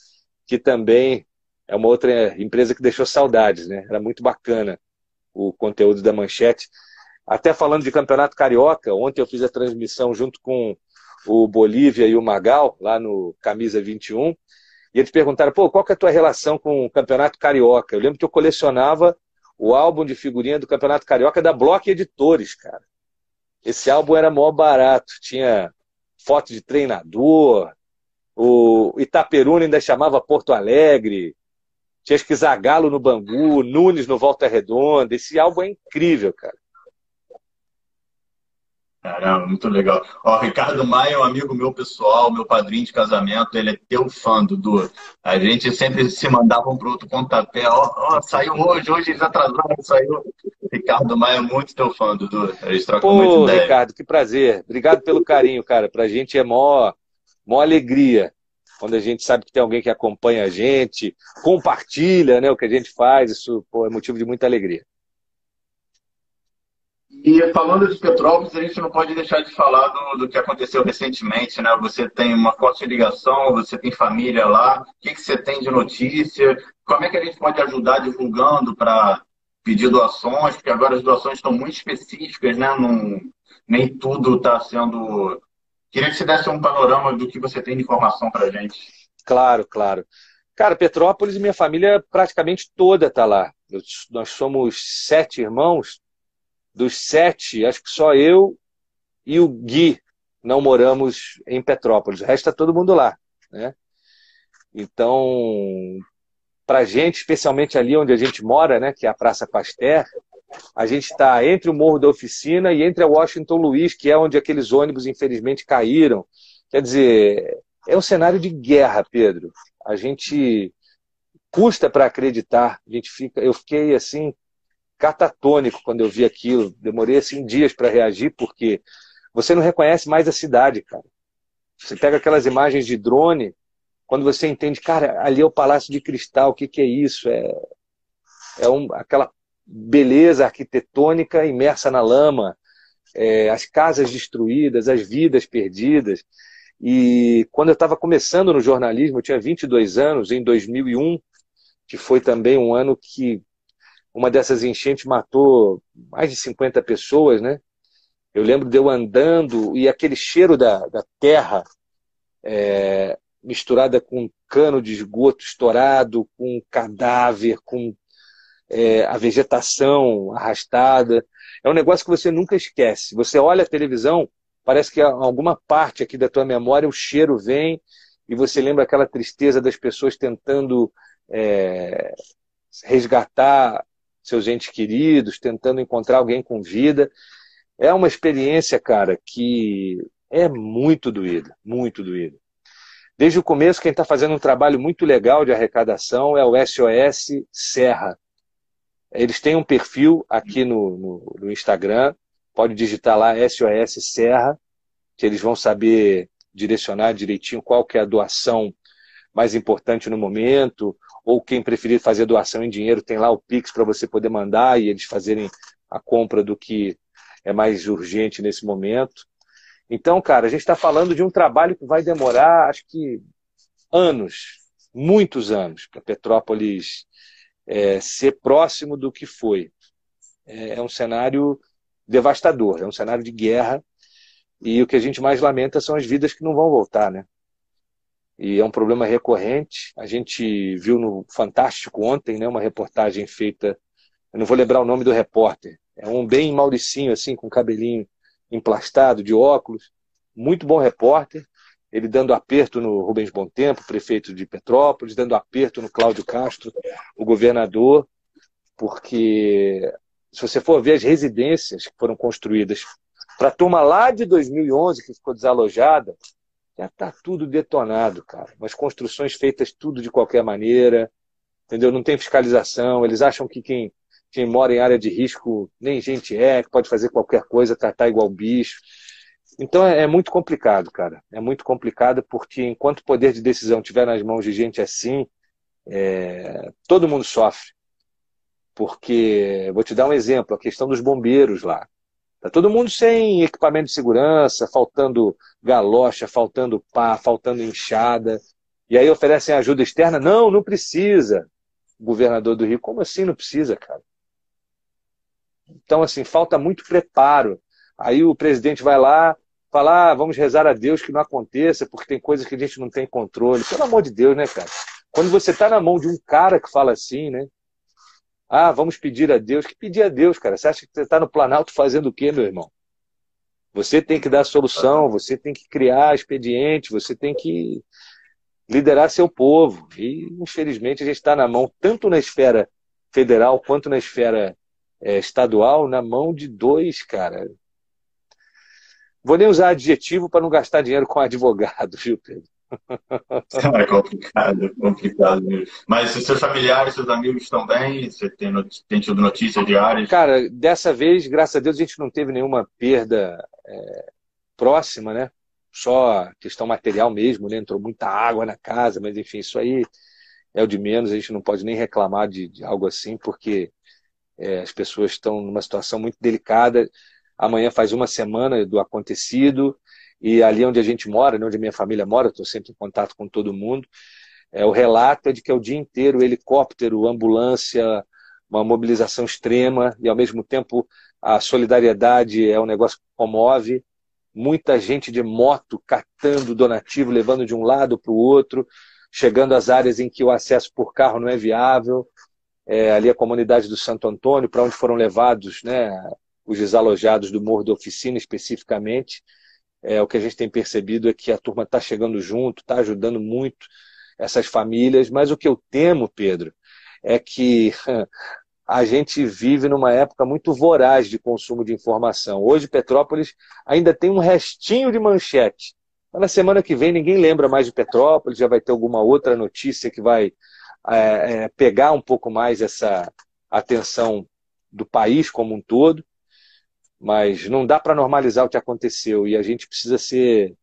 que também é uma outra empresa que deixou saudades, né? Era muito bacana o conteúdo da manchete. Até falando de campeonato carioca, ontem eu fiz a transmissão junto com o Bolívia e o Magal, lá no Camisa 21, e eles perguntaram, pô, qual que é a tua relação com o campeonato carioca? Eu lembro que eu colecionava o álbum de figurinha do campeonato carioca da Block Editores, cara. Esse álbum era mó barato, tinha foto de treinador, o Itaperuna ainda chamava Porto Alegre, tinha que Zagalo no Bangu, Nunes no Volta Redonda. Esse álbum é incrível, cara. Caramba, muito legal. Ó, Ricardo Maia é um amigo meu pessoal, meu padrinho de casamento, ele é teu fã, Dudu. A gente sempre se mandava um pro outro pontapé. Ó, ó, saiu hoje, hoje eles atrasaram, saiu. Ricardo Maia é muito teu fã, Dudu. A gente troca Pô, Ricardo, que prazer. Obrigado pelo carinho, cara. Pra gente é mó, mó alegria quando a gente sabe que tem alguém que acompanha a gente, compartilha né, o que a gente faz, isso pô, é motivo de muita alegria. E falando de Petrópolis, a gente não pode deixar de falar do, do que aconteceu recentemente, né? Você tem uma forte ligação, você tem família lá, o que, que você tem de notícia? Como é que a gente pode ajudar divulgando para pedir doações? Porque agora as doações estão muito específicas, né? Não, nem tudo está sendo Queria que você desse um panorama do que você tem de informação para gente. Claro, claro. Cara, Petrópolis, minha família praticamente toda está lá. nós somos sete irmãos. Dos sete, acho que só eu e o Gui não moramos em Petrópolis. O resto está todo mundo lá. Né? Então, para gente, especialmente ali onde a gente mora, né, que é a Praça Pasteur, a gente está entre o Morro da Oficina e entre a Washington Luiz, que é onde aqueles ônibus, infelizmente, caíram. Quer dizer, é um cenário de guerra, Pedro. A gente custa para acreditar. A gente fica, eu fiquei assim catatônico quando eu vi aquilo. Demorei assim dias para reagir porque você não reconhece mais a cidade, cara. Você pega aquelas imagens de drone, quando você entende, cara, ali é o Palácio de Cristal, o que, que é isso? É, é um, aquela beleza arquitetônica imersa na lama, é, as casas destruídas, as vidas perdidas. E quando eu estava começando no jornalismo, eu tinha 22 anos, em 2001, que foi também um ano que uma dessas enchentes matou mais de 50 pessoas, né? Eu lembro de eu andando e aquele cheiro da, da terra é, misturada com cano de esgoto estourado, com cadáver, com é, a vegetação arrastada. É um negócio que você nunca esquece. Você olha a televisão, parece que alguma parte aqui da tua memória o cheiro vem e você lembra aquela tristeza das pessoas tentando é, resgatar seus entes queridos, tentando encontrar alguém com vida. É uma experiência, cara, que é muito doída, muito doída. Desde o começo, quem está fazendo um trabalho muito legal de arrecadação é o SOS Serra. Eles têm um perfil aqui no, no, no Instagram, pode digitar lá SOS Serra, que eles vão saber direcionar direitinho qual que é a doação mais importante no momento, ou quem preferir fazer doação em dinheiro, tem lá o Pix para você poder mandar e eles fazerem a compra do que é mais urgente nesse momento. Então, cara, a gente está falando de um trabalho que vai demorar, acho que anos, muitos anos, para Petrópolis é, ser próximo do que foi. É, é um cenário devastador, é um cenário de guerra, e o que a gente mais lamenta são as vidas que não vão voltar, né? e é um problema recorrente. A gente viu no Fantástico ontem, né, uma reportagem feita, eu não vou lembrar o nome do repórter, é um bem mauricinho, assim, com cabelinho emplastado, de óculos, muito bom repórter, ele dando aperto no Rubens Tempo, prefeito de Petrópolis, dando aperto no Cláudio Castro, o governador, porque se você for ver as residências que foram construídas para a turma lá de 2011, que ficou desalojada, já está tudo detonado, cara. Umas construções feitas tudo de qualquer maneira, entendeu? Não tem fiscalização. Eles acham que quem, quem mora em área de risco nem gente é, que pode fazer qualquer coisa, tratar igual bicho. Então é, é muito complicado, cara. É muito complicado porque enquanto o poder de decisão estiver nas mãos de gente assim, é, todo mundo sofre. Porque, vou te dar um exemplo, a questão dos bombeiros lá. Tá todo mundo sem equipamento de segurança, faltando galocha, faltando pá, faltando enxada. E aí oferecem ajuda externa? Não, não precisa. Governador do Rio, como assim não precisa, cara? Então, assim, falta muito preparo. Aí o presidente vai lá, falar, ah, vamos rezar a Deus que não aconteça, porque tem coisas que a gente não tem controle. Pelo amor de Deus, né, cara? Quando você está na mão de um cara que fala assim, né? Ah, vamos pedir a Deus. Que pedir a Deus, cara? Você acha que você está no Planalto fazendo o quê, meu irmão? Você tem que dar solução, você tem que criar expediente, você tem que liderar seu povo. E, infelizmente, a gente está na mão, tanto na esfera federal quanto na esfera é, estadual, na mão de dois, cara. Vou nem usar adjetivo para não gastar dinheiro com advogado, viu, Pedro? É complicado, é complicado mesmo. Mas seus familiares, seus amigos estão bem? Você tem, tem tido notícias diárias? Cara, dessa vez, graças a Deus, a gente não teve nenhuma perda é, próxima, né? Só questão material mesmo, né? Entrou muita água na casa, mas enfim, isso aí é o de menos. A gente não pode nem reclamar de, de algo assim, porque é, as pessoas estão numa situação muito delicada. Amanhã faz uma semana do acontecido e ali onde a gente mora, né, onde a minha família mora, estou sempre em contato com todo mundo, é, o relato é de que é o dia inteiro helicóptero, ambulância, uma mobilização extrema e ao mesmo tempo a solidariedade é um negócio que comove. Muita gente de moto catando donativo, levando de um lado para o outro, chegando às áreas em que o acesso por carro não é viável. É, ali a comunidade do Santo Antônio, para onde foram levados né, os desalojados do Morro da Oficina especificamente. É, o que a gente tem percebido é que a turma está chegando junto, está ajudando muito essas famílias, mas o que eu temo, Pedro, é que a gente vive numa época muito voraz de consumo de informação. Hoje, Petrópolis ainda tem um restinho de manchete. Mas na semana que vem ninguém lembra mais de Petrópolis, já vai ter alguma outra notícia que vai é, é, pegar um pouco mais essa atenção do país como um todo mas não dá para normalizar o que aconteceu e a gente precisa ser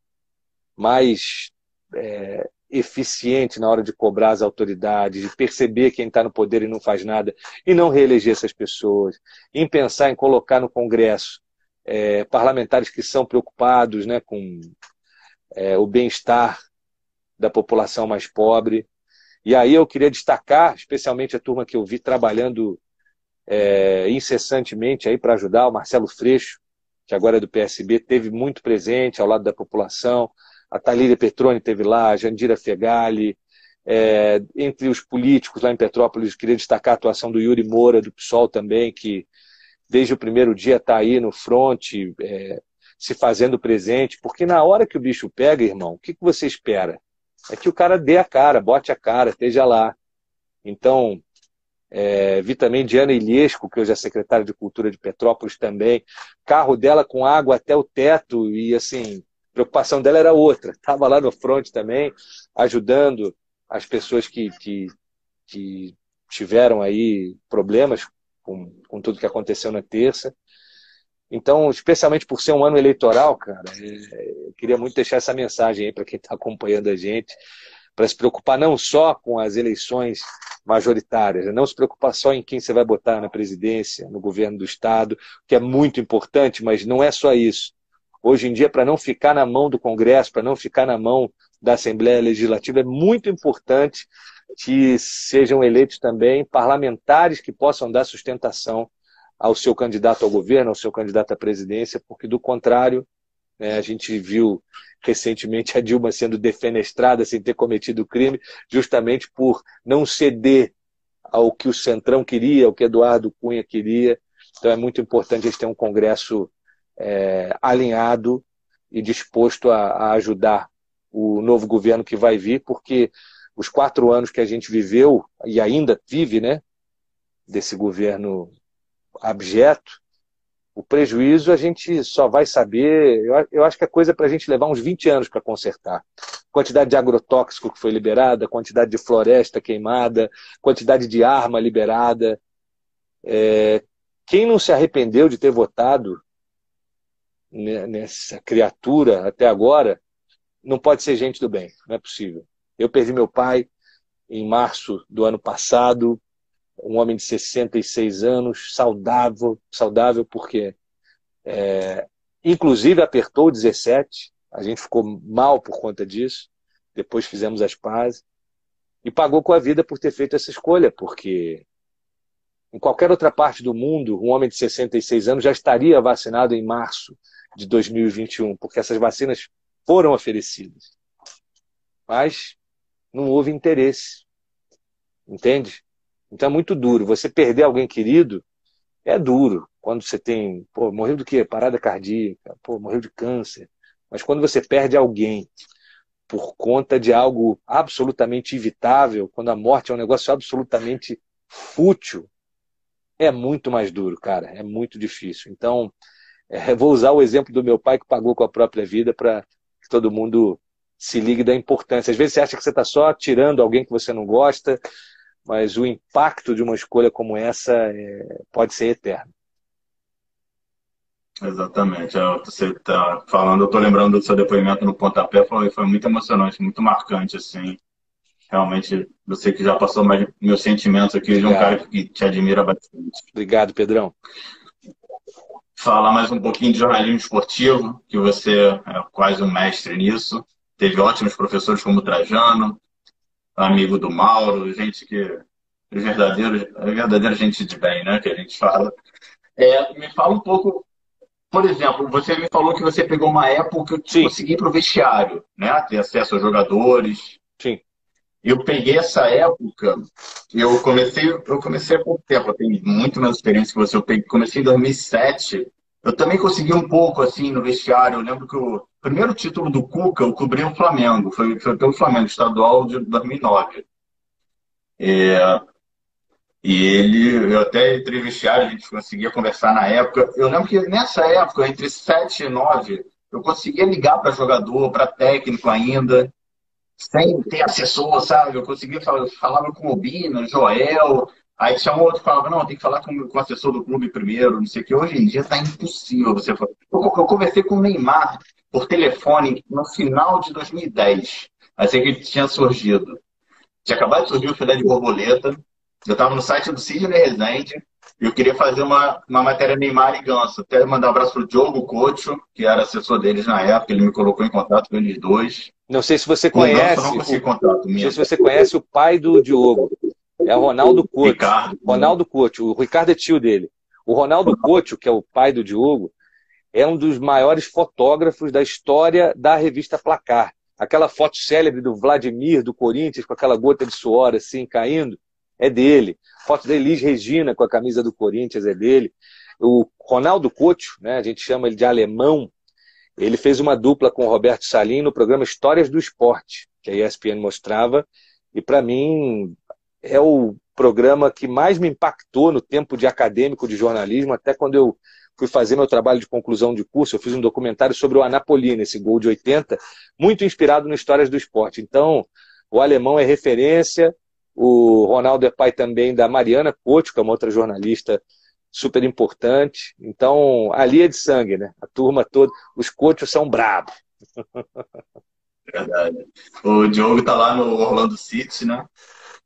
mais é, eficiente na hora de cobrar as autoridades, de perceber quem está no poder e não faz nada, e não reeleger essas pessoas, em pensar em colocar no Congresso é, parlamentares que são preocupados né, com é, o bem-estar da população mais pobre. E aí eu queria destacar, especialmente a turma que eu vi trabalhando é, incessantemente aí para ajudar. O Marcelo Freixo, que agora é do PSB, teve muito presente ao lado da população. A Thalíria Petroni teve lá, a Jandira Fegali, É, entre os políticos lá em Petrópolis, queria destacar a atuação do Yuri Moura, do PSOL também, que desde o primeiro dia está aí no front, é, se fazendo presente, porque na hora que o bicho pega, irmão, o que, que você espera? É que o cara dê a cara, bote a cara, esteja lá. Então, é, vi também Diana Ilhesco, que hoje é secretária de Cultura de Petrópolis também, carro dela com água até o teto, e assim, a preocupação dela era outra. Estava lá no front também, ajudando as pessoas que, que, que tiveram aí problemas com, com tudo que aconteceu na terça. Então, especialmente por ser um ano eleitoral, cara, é, eu queria muito deixar essa mensagem aí para quem está acompanhando a gente, para se preocupar não só com as eleições majoritárias, né? não se preocupar só em quem você vai botar na presidência, no governo do Estado, que é muito importante, mas não é só isso. Hoje em dia, para não ficar na mão do Congresso, para não ficar na mão da Assembleia Legislativa, é muito importante que sejam eleitos também parlamentares que possam dar sustentação ao seu candidato ao governo, ao seu candidato à presidência, porque do contrário, né, a gente viu recentemente a Dilma sendo defenestrada sem ter cometido crime, justamente por não ceder ao que o Centrão queria, ao que Eduardo Cunha queria. Então é muito importante a gente ter um Congresso é, alinhado e disposto a, a ajudar o novo governo que vai vir, porque os quatro anos que a gente viveu e ainda vive, né, desse governo abjeto, o prejuízo a gente só vai saber. Eu, eu acho que é coisa para a gente levar uns 20 anos para consertar. Quantidade de agrotóxico que foi liberada, quantidade de floresta queimada, quantidade de arma liberada. É, quem não se arrependeu de ter votado nessa criatura até agora, não pode ser gente do bem, não é possível. Eu perdi meu pai em março do ano passado, um homem de 66 anos, saudável, saudável porque é, inclusive apertou 17, a gente ficou mal por conta disso, depois fizemos as pazes, e pagou com a vida por ter feito essa escolha, porque em qualquer outra parte do mundo, um homem de 66 anos já estaria vacinado em março de 2021, porque essas vacinas foram oferecidas. Mas não houve interesse. Entende? Então é muito duro. Você perder alguém querido é duro. Quando você tem, pô, morreu do quê? Parada cardíaca, pô, morreu de câncer. Mas quando você perde alguém por conta de algo absolutamente evitável, quando a morte é um negócio absolutamente fútil, é muito mais duro, cara. É muito difícil. Então, é, vou usar o exemplo do meu pai que pagou com a própria vida para que todo mundo se ligue da importância. Às vezes você acha que você está só tirando alguém que você não gosta, mas o impacto de uma escolha como essa é, pode ser eterno. Exatamente. É, você está falando, eu estou lembrando do seu depoimento no pontapé, foi, foi muito emocionante, muito marcante, assim. Realmente, você que já passou mais meus sentimentos aqui Obrigado. de um cara que te admira bastante. Obrigado, Pedrão. Falar mais um pouquinho de jornalismo esportivo, que você é quase um mestre nisso. Teve ótimos professores como Trajano, amigo do Mauro, gente que é verdadeiro, é verdadeira gente de bem, né? Que a gente fala. É, me fala um pouco, por exemplo, você me falou que você pegou uma época que consegui ir para o vestiário, né? Ter acesso aos jogadores. Sim. Eu peguei essa época, eu comecei, eu comecei há pouco tempo, eu tenho muito menos experiência que você, eu peguei, comecei em 2007, eu também consegui um pouco assim no vestiário, eu lembro que o primeiro título do Cuca eu cobri o Flamengo, foi, foi pelo Flamengo, estadual de 2009. É, e ele, eu até entrevistei, a gente conseguia conversar na época. Eu lembro que nessa época, entre 7 e 9, eu conseguia ligar para jogador, para técnico ainda, sem ter assessor, sabe? Eu conseguia falar, falava com o Bina, Joel, Aí um outro que falava, não, tem que falar com, com o assessor do clube primeiro, não sei o que. Hoje em dia está impossível você falar. Eu, eu, conversei com o Neymar por telefone no final de 2010. Assim que tinha surgido. Tinha acabado de surgir o filé de borboleta. Eu estava no site do Sidney Rezende e eu queria fazer uma, uma matéria Neymar e Ganso. Até mandar um abraço pro Diogo Cocho, que era assessor deles na época. Ele me colocou em contato com eles dois. Não sei se você conhece. Não, não, contato, não sei se você conhece o pai do Diogo. É o Ronaldo Couto. Ricardo. Ronaldo Couto. O Ricardo é tio dele. O Ronaldo Couto, que é o pai do Diogo, é um dos maiores fotógrafos da história da revista Placar. aquela foto célebre do Vladimir, do Corinthians, com aquela gota de suor assim caindo, é dele. Foto da Elis Regina com a camisa do Corinthians é dele. O Ronaldo Couto, né, a gente chama ele de alemão, ele fez uma dupla com o Roberto Salim no programa Histórias do Esporte, que a ESPN mostrava, e para mim é o programa que mais me impactou no tempo de acadêmico de jornalismo, até quando eu fui fazer meu trabalho de conclusão de curso, eu fiz um documentário sobre o Anapolina, esse gol de 80, muito inspirado no Histórias do Esporte. Então, o alemão é referência, o Ronaldo é pai também da Mariana Couto, que é uma outra jornalista super importante. Então, ali é de sangue, né? A turma toda, os coaches são bravos. Verdade. O Diogo tá lá no Orlando City, né?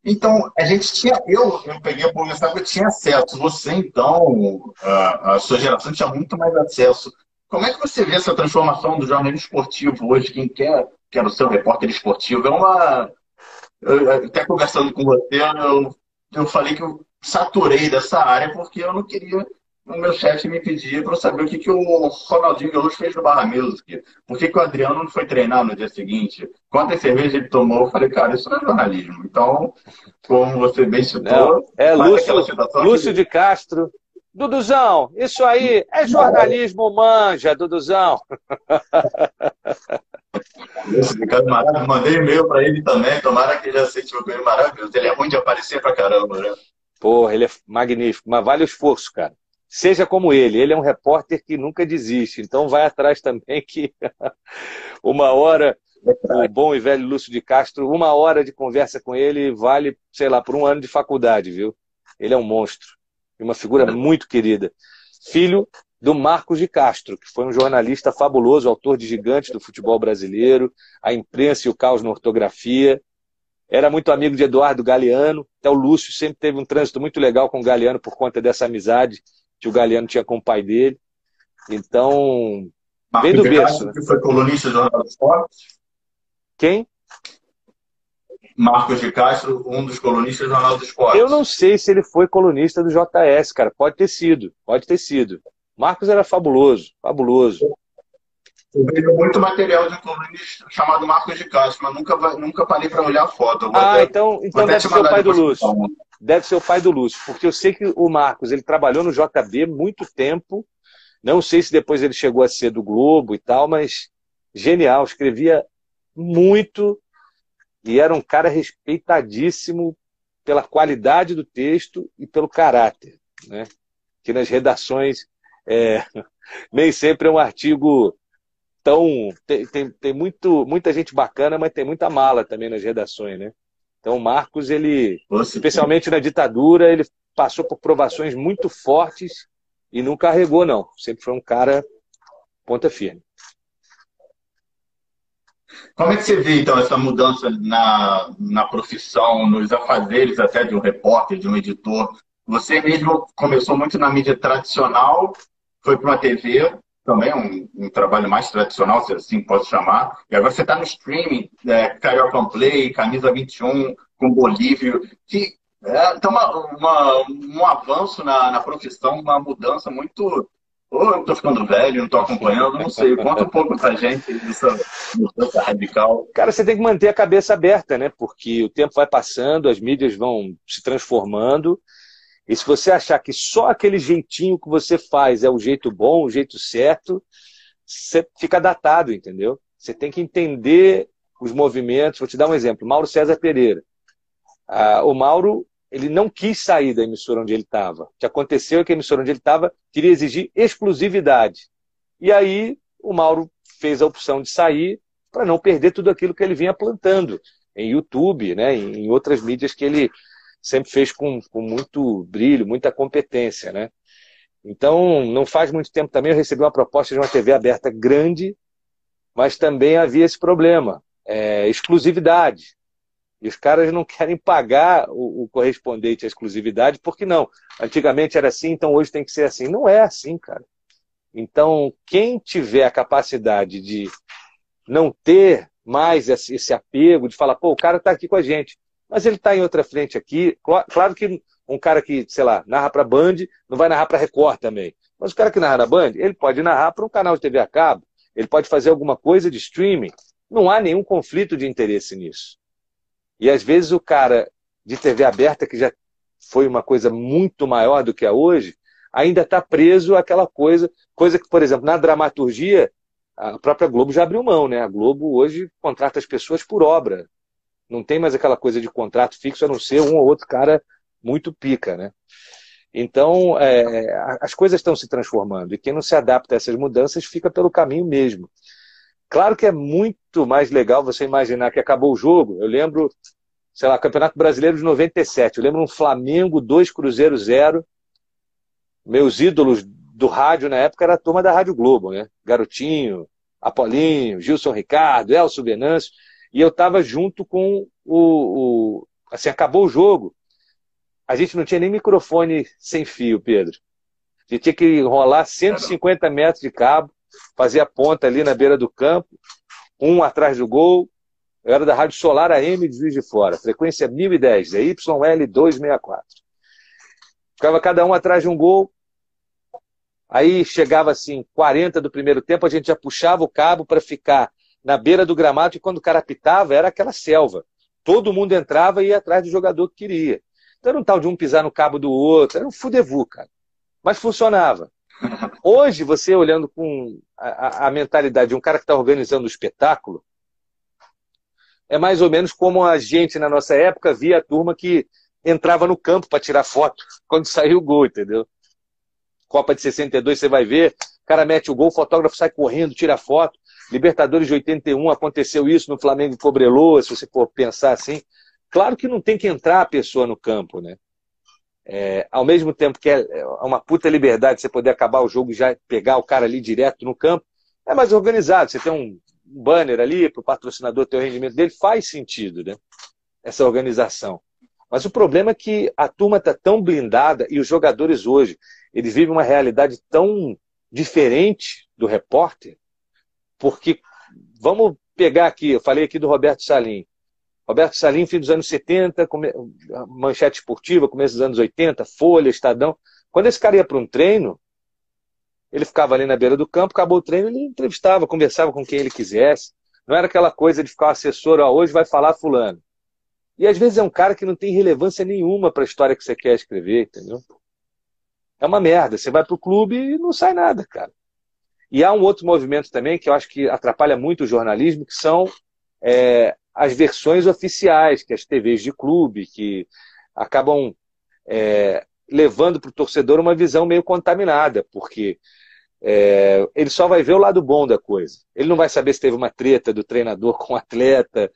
Então, a gente tinha. Eu, eu peguei a publicidade eu tinha acesso. Você, então, a, a, sua geração tinha muito mais acesso. Como é que você vê essa transformação do jornalismo esportivo hoje? Quem quer, quer o seu repórter esportivo? É uma. Eu, até conversando com você, eu, eu falei que eu saturei dessa área porque eu não queria o meu chefe me pedir para saber o que, que o Ronaldinho Gaúcho fez no Barra Music. Por que, que o Adriano não foi treinar no dia seguinte? Quantas cervejas ele tomou? Eu falei, cara, isso não é jornalismo. Então, como você bem citou... Não, é Lúcio, Lúcio de Castro. Duduzão, isso aí é jornalismo manja, Duduzão. Esse Ricardo maravilhoso. Mandei e-mail para ele também, tomara que ele aceite o e-mail maravilhoso. Ele é ruim de aparecer pra caramba, né? Porra, ele é magnífico, mas vale o esforço, cara. Seja como ele, ele é um repórter que nunca desiste, então vai atrás também que uma hora, o bom e velho Lúcio de Castro, uma hora de conversa com ele vale, sei lá, por um ano de faculdade, viu? Ele é um monstro, e uma figura muito querida. Filho do Marcos de Castro, que foi um jornalista fabuloso, autor de Gigantes do futebol brasileiro, A Imprensa e o Caos na Ortografia, era muito amigo de Eduardo Galeano, até o Lúcio sempre teve um trânsito muito legal com o Galeano por conta dessa amizade que o Galeano tinha com o pai dele. Então, Marcos do berço. Né? Que foi colunista do Jornal do Esporte? Quem? Marcos de Castro, um dos colunistas do Jornal do Esporte. Eu não sei se ele foi colunista do JS, cara. Pode ter sido, pode ter sido. Marcos era fabuloso, fabuloso. Eu vejo muito material de um colunista chamado Marcos de Castro, mas nunca, nunca parei para olhar a foto. Ah, até, então, então deve ser o pai do Lúcio. Deve ser o pai do Lúcio, porque eu sei que o Marcos ele trabalhou no JB muito tempo. Não sei se depois ele chegou a ser do Globo e tal, mas genial, escrevia muito e era um cara respeitadíssimo pela qualidade do texto e pelo caráter, né? Que nas redações é, nem sempre é um artigo tão. Tem, tem, tem muito, muita gente bacana, mas tem muita mala também nas redações, né? Então, o Marcos, ele, Nossa, especialmente na ditadura, ele passou por provações muito fortes e não carregou, não. Sempre foi um cara ponta firme. Como é que você vê, então, essa mudança na, na profissão, nos afazeres até de um repórter, de um editor? Você mesmo começou muito na mídia tradicional, foi para uma TV, também um, um, trabalho mais tradicional, se assim posso chamar. E agora você está no streaming, é, Carioca Play, Camisa 21, com Bolívio, que é então uma, uma, um avanço na, na profissão, uma mudança muito. Ou eu estou ficando velho, não estou acompanhando, não sei. Conta um pouco para a gente dessa mudança radical. Cara, você tem que manter a cabeça aberta, né? Porque o tempo vai passando, as mídias vão se transformando. E se você achar que só aquele jeitinho que você faz é o jeito bom, o jeito certo, você fica datado, entendeu? Você tem que entender os movimentos. Vou te dar um exemplo. Mauro César Pereira. Ah, o Mauro ele não quis sair da emissora onde ele estava. O que aconteceu é que a emissora onde ele estava queria exigir exclusividade. E aí o Mauro fez a opção de sair para não perder tudo aquilo que ele vinha plantando em YouTube, né, em outras mídias que ele sempre fez com, com muito brilho, muita competência, né? Então, não faz muito tempo também eu recebi uma proposta de uma TV aberta grande, mas também havia esse problema, é, exclusividade. E os caras não querem pagar o, o, correspondente à exclusividade, porque não. Antigamente era assim, então hoje tem que ser assim. Não é assim, cara. Então, quem tiver a capacidade de não ter mais esse, esse apego, de falar, pô, o cara está aqui com a gente mas ele está em outra frente aqui. Claro que um cara que, sei lá, narra para Band, não vai narrar para Record também. Mas o cara que narra na Band, ele pode narrar para um canal de TV a cabo, ele pode fazer alguma coisa de streaming. Não há nenhum conflito de interesse nisso. E às vezes o cara de TV aberta, que já foi uma coisa muito maior do que é hoje, ainda está preso àquela coisa, coisa que, por exemplo, na dramaturgia, a própria Globo já abriu mão, né? A Globo hoje contrata as pessoas por obra. Não tem mais aquela coisa de contrato fixo, a não ser um ou outro cara muito pica, né? Então, é, as coisas estão se transformando e quem não se adapta a essas mudanças fica pelo caminho mesmo. Claro que é muito mais legal você imaginar que acabou o jogo. Eu lembro, sei lá, Campeonato Brasileiro de 97. Eu lembro um Flamengo 2 Cruzeiro 0. Meus ídolos do rádio na época era a turma da Rádio Globo, né? Garotinho, Apolinho, Gilson Ricardo, Elcio Venâncio. E eu estava junto com o, o. Assim, acabou o jogo. A gente não tinha nem microfone sem fio, Pedro. A gente tinha que enrolar 150 metros de cabo, fazer a ponta ali na beira do campo, um atrás do gol. Eu era da Rádio Solar AM de Juiz de Fora, frequência 1010, é YL264. Ficava cada um atrás de um gol. Aí chegava assim, 40 do primeiro tempo, a gente já puxava o cabo para ficar na beira do gramado e quando o cara pitava, era aquela selva. Todo mundo entrava e ia atrás do jogador que queria. Então era um tal de um pisar no cabo do outro, era um fudevu, cara. Mas funcionava. Hoje, você olhando com a, a mentalidade de um cara que está organizando o espetáculo, é mais ou menos como a gente, na nossa época, via a turma que entrava no campo para tirar foto quando saiu o gol, entendeu? Copa de 62, você vai ver, o cara mete o gol, o fotógrafo sai correndo, tira foto. Libertadores de 81 aconteceu isso no Flamengo e Cobreloa, se você for pensar assim. Claro que não tem que entrar a pessoa no campo, né? É, ao mesmo tempo que é, é uma puta liberdade você poder acabar o jogo e já pegar o cara ali direto no campo, é mais organizado. Você tem um banner ali para o patrocinador ter o rendimento dele, faz sentido, né? Essa organização. Mas o problema é que a turma está tão blindada e os jogadores hoje, eles vivem uma realidade tão diferente do repórter, porque vamos pegar aqui, eu falei aqui do Roberto Salim. Roberto Salim, fim dos anos 70, manchete esportiva, começo dos anos 80, Folha, Estadão. Quando esse cara ia para um treino, ele ficava ali na beira do campo, acabou o treino, ele entrevistava, conversava com quem ele quisesse. Não era aquela coisa de ficar assessor, ó, hoje vai falar fulano. E às vezes é um cara que não tem relevância nenhuma para a história que você quer escrever, entendeu? É uma merda. Você vai para o clube e não sai nada, cara. E há um outro movimento também que eu acho que atrapalha muito o jornalismo, que são é, as versões oficiais, que as TVs de clube, que acabam é, levando para o torcedor uma visão meio contaminada, porque é, ele só vai ver o lado bom da coisa. Ele não vai saber se teve uma treta do treinador com o atleta,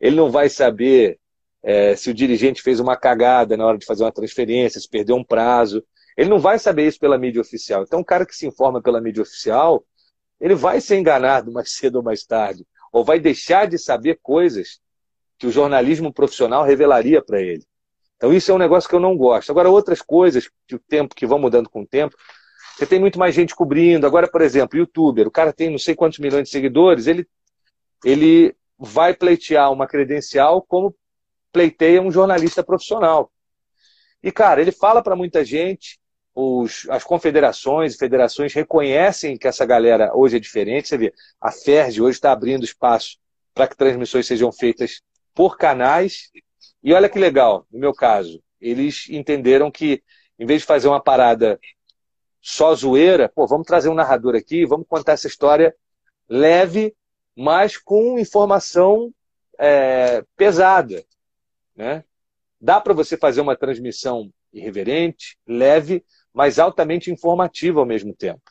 ele não vai saber é, se o dirigente fez uma cagada na hora de fazer uma transferência, se perdeu um prazo. Ele não vai saber isso pela mídia oficial. Então, o cara que se informa pela mídia oficial, ele vai ser enganado mais cedo ou mais tarde ou vai deixar de saber coisas que o jornalismo profissional revelaria para ele. Então isso é um negócio que eu não gosto. Agora outras coisas que o tempo que vão mudando com o tempo, você tem muito mais gente cobrindo. Agora, por exemplo, youtuber, o cara tem não sei quantos milhões de seguidores, ele ele vai pleitear uma credencial como pleiteia um jornalista profissional. E cara, ele fala para muita gente, os, as confederações e federações reconhecem que essa galera hoje é diferente. Você vê, a FERJ hoje está abrindo espaço para que transmissões sejam feitas por canais. E olha que legal, no meu caso, eles entenderam que, em vez de fazer uma parada só zoeira, pô, vamos trazer um narrador aqui, vamos contar essa história leve, mas com informação é, pesada. Né? Dá para você fazer uma transmissão irreverente, leve, mas altamente informativa ao mesmo tempo.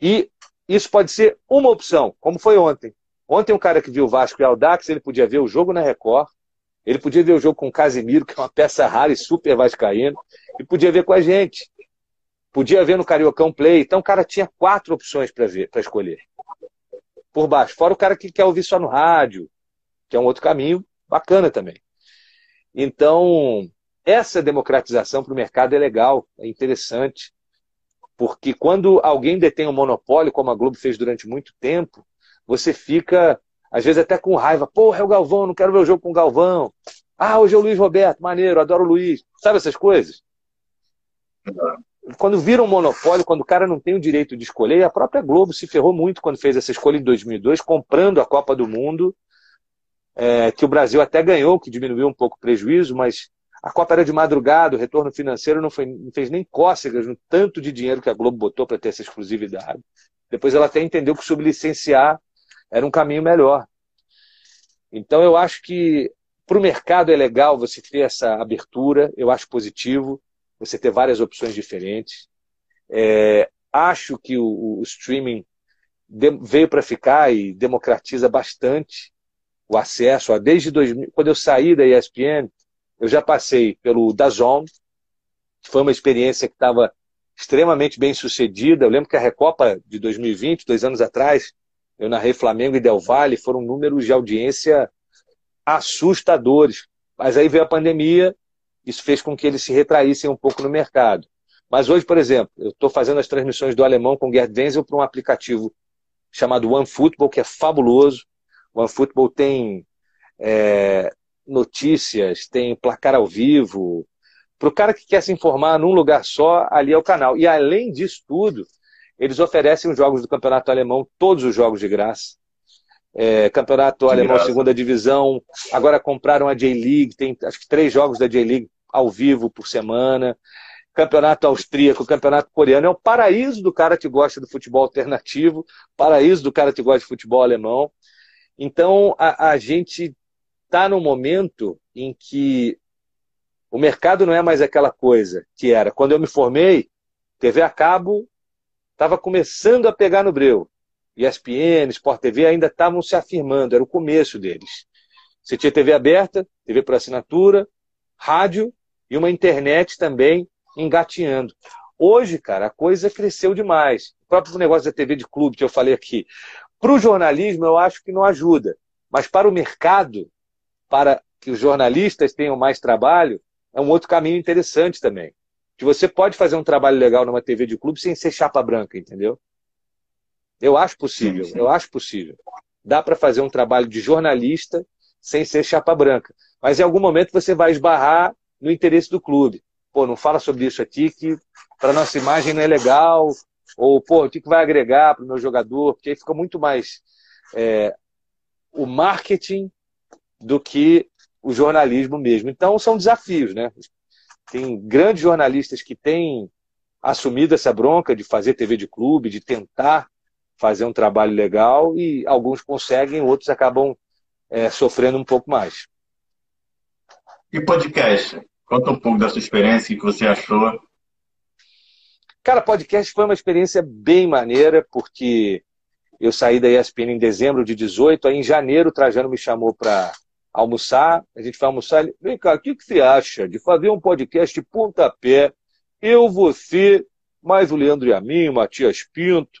E isso pode ser uma opção, como foi ontem. Ontem um cara que viu Vasco e Aldax, ele podia ver o jogo na Record, ele podia ver o jogo com o Casimiro, que é uma peça rara e super vascaíno, e podia ver com a gente. Podia ver no Cariocão Play. Então o cara tinha quatro opções para ver, para escolher. Por baixo. Fora o cara que quer ouvir só no rádio, que é um outro caminho bacana também. Então, essa democratização para o mercado é legal, é interessante, porque quando alguém detém um monopólio, como a Globo fez durante muito tempo, você fica, às vezes, até com raiva. Porra, é o Galvão, não quero ver o jogo com o Galvão. Ah, hoje é o Luiz Roberto, maneiro, adoro o Luiz. Sabe essas coisas? quando vira um monopólio, quando o cara não tem o direito de escolher, a própria Globo se ferrou muito quando fez essa escolha em 2002, comprando a Copa do Mundo, é, que o Brasil até ganhou, que diminuiu um pouco o prejuízo, mas a Copa era de madrugada, o retorno financeiro não, foi, não fez nem cócegas no tanto de dinheiro que a Globo botou para ter essa exclusividade. Depois ela até entendeu que sublicenciar era um caminho melhor. Então eu acho que para o mercado é legal você ter essa abertura, eu acho positivo você ter várias opções diferentes. É, acho que o, o streaming de, veio para ficar e democratiza bastante o acesso. Desde 2000, quando eu saí da ESPN, eu já passei pelo DAZN, que foi uma experiência que estava extremamente bem sucedida. Eu lembro que a Recopa de 2020, dois anos atrás, eu narrei Flamengo e Del Valle, foram números de audiência assustadores. Mas aí veio a pandemia, isso fez com que eles se retraíssem um pouco no mercado. Mas hoje, por exemplo, eu estou fazendo as transmissões do alemão com Gerd Wenzel para um aplicativo chamado OneFootball, que é fabuloso. O OneFootball tem é, notícias, tem placar ao vivo. Para o cara que quer se informar num lugar só, ali é o canal. E além disso tudo, eles oferecem os jogos do campeonato alemão, todos os jogos de graça. É, campeonato de alemão, graça. segunda divisão. Agora compraram a J-League, tem acho que três jogos da J-League ao vivo por semana. Campeonato austríaco, campeonato coreano. É o paraíso do cara que gosta do futebol alternativo, paraíso do cara que gosta de futebol alemão. Então, a, a gente está num momento em que o mercado não é mais aquela coisa que era. Quando eu me formei, TV a cabo estava começando a pegar no breu. ESPN, Sport TV ainda estavam se afirmando, era o começo deles. Você tinha TV aberta, TV por assinatura, rádio e uma internet também engatinhando. Hoje, cara, a coisa cresceu demais. O próprio negócio da TV de clube que eu falei aqui. Para o jornalismo, eu acho que não ajuda. Mas para o mercado, para que os jornalistas tenham mais trabalho, é um outro caminho interessante também que você pode fazer um trabalho legal numa TV de clube sem ser chapa branca, entendeu? Eu acho possível, sim, sim. eu acho possível. Dá para fazer um trabalho de jornalista sem ser chapa branca. Mas em algum momento você vai esbarrar no interesse do clube. Pô, não fala sobre isso aqui que para nossa imagem não é legal. Ou, pô, o que vai agregar para o meu jogador? Porque aí fica muito mais é, o marketing do que o jornalismo mesmo. Então são desafios, né? Tem grandes jornalistas que têm assumido essa bronca de fazer TV de clube, de tentar fazer um trabalho legal e alguns conseguem, outros acabam é, sofrendo um pouco mais. E podcast? Conta um pouco da sua experiência, o que você achou. Cara, podcast foi uma experiência bem maneira, porque eu saí da ESPN em dezembro de 18, aí em janeiro o Trajano me chamou para almoçar, a gente vai almoçar. Ele, Vem cá, o que, que você acha de fazer um podcast pontapé? Eu, você, mais o Leandro e a mim, o Matias Pinto,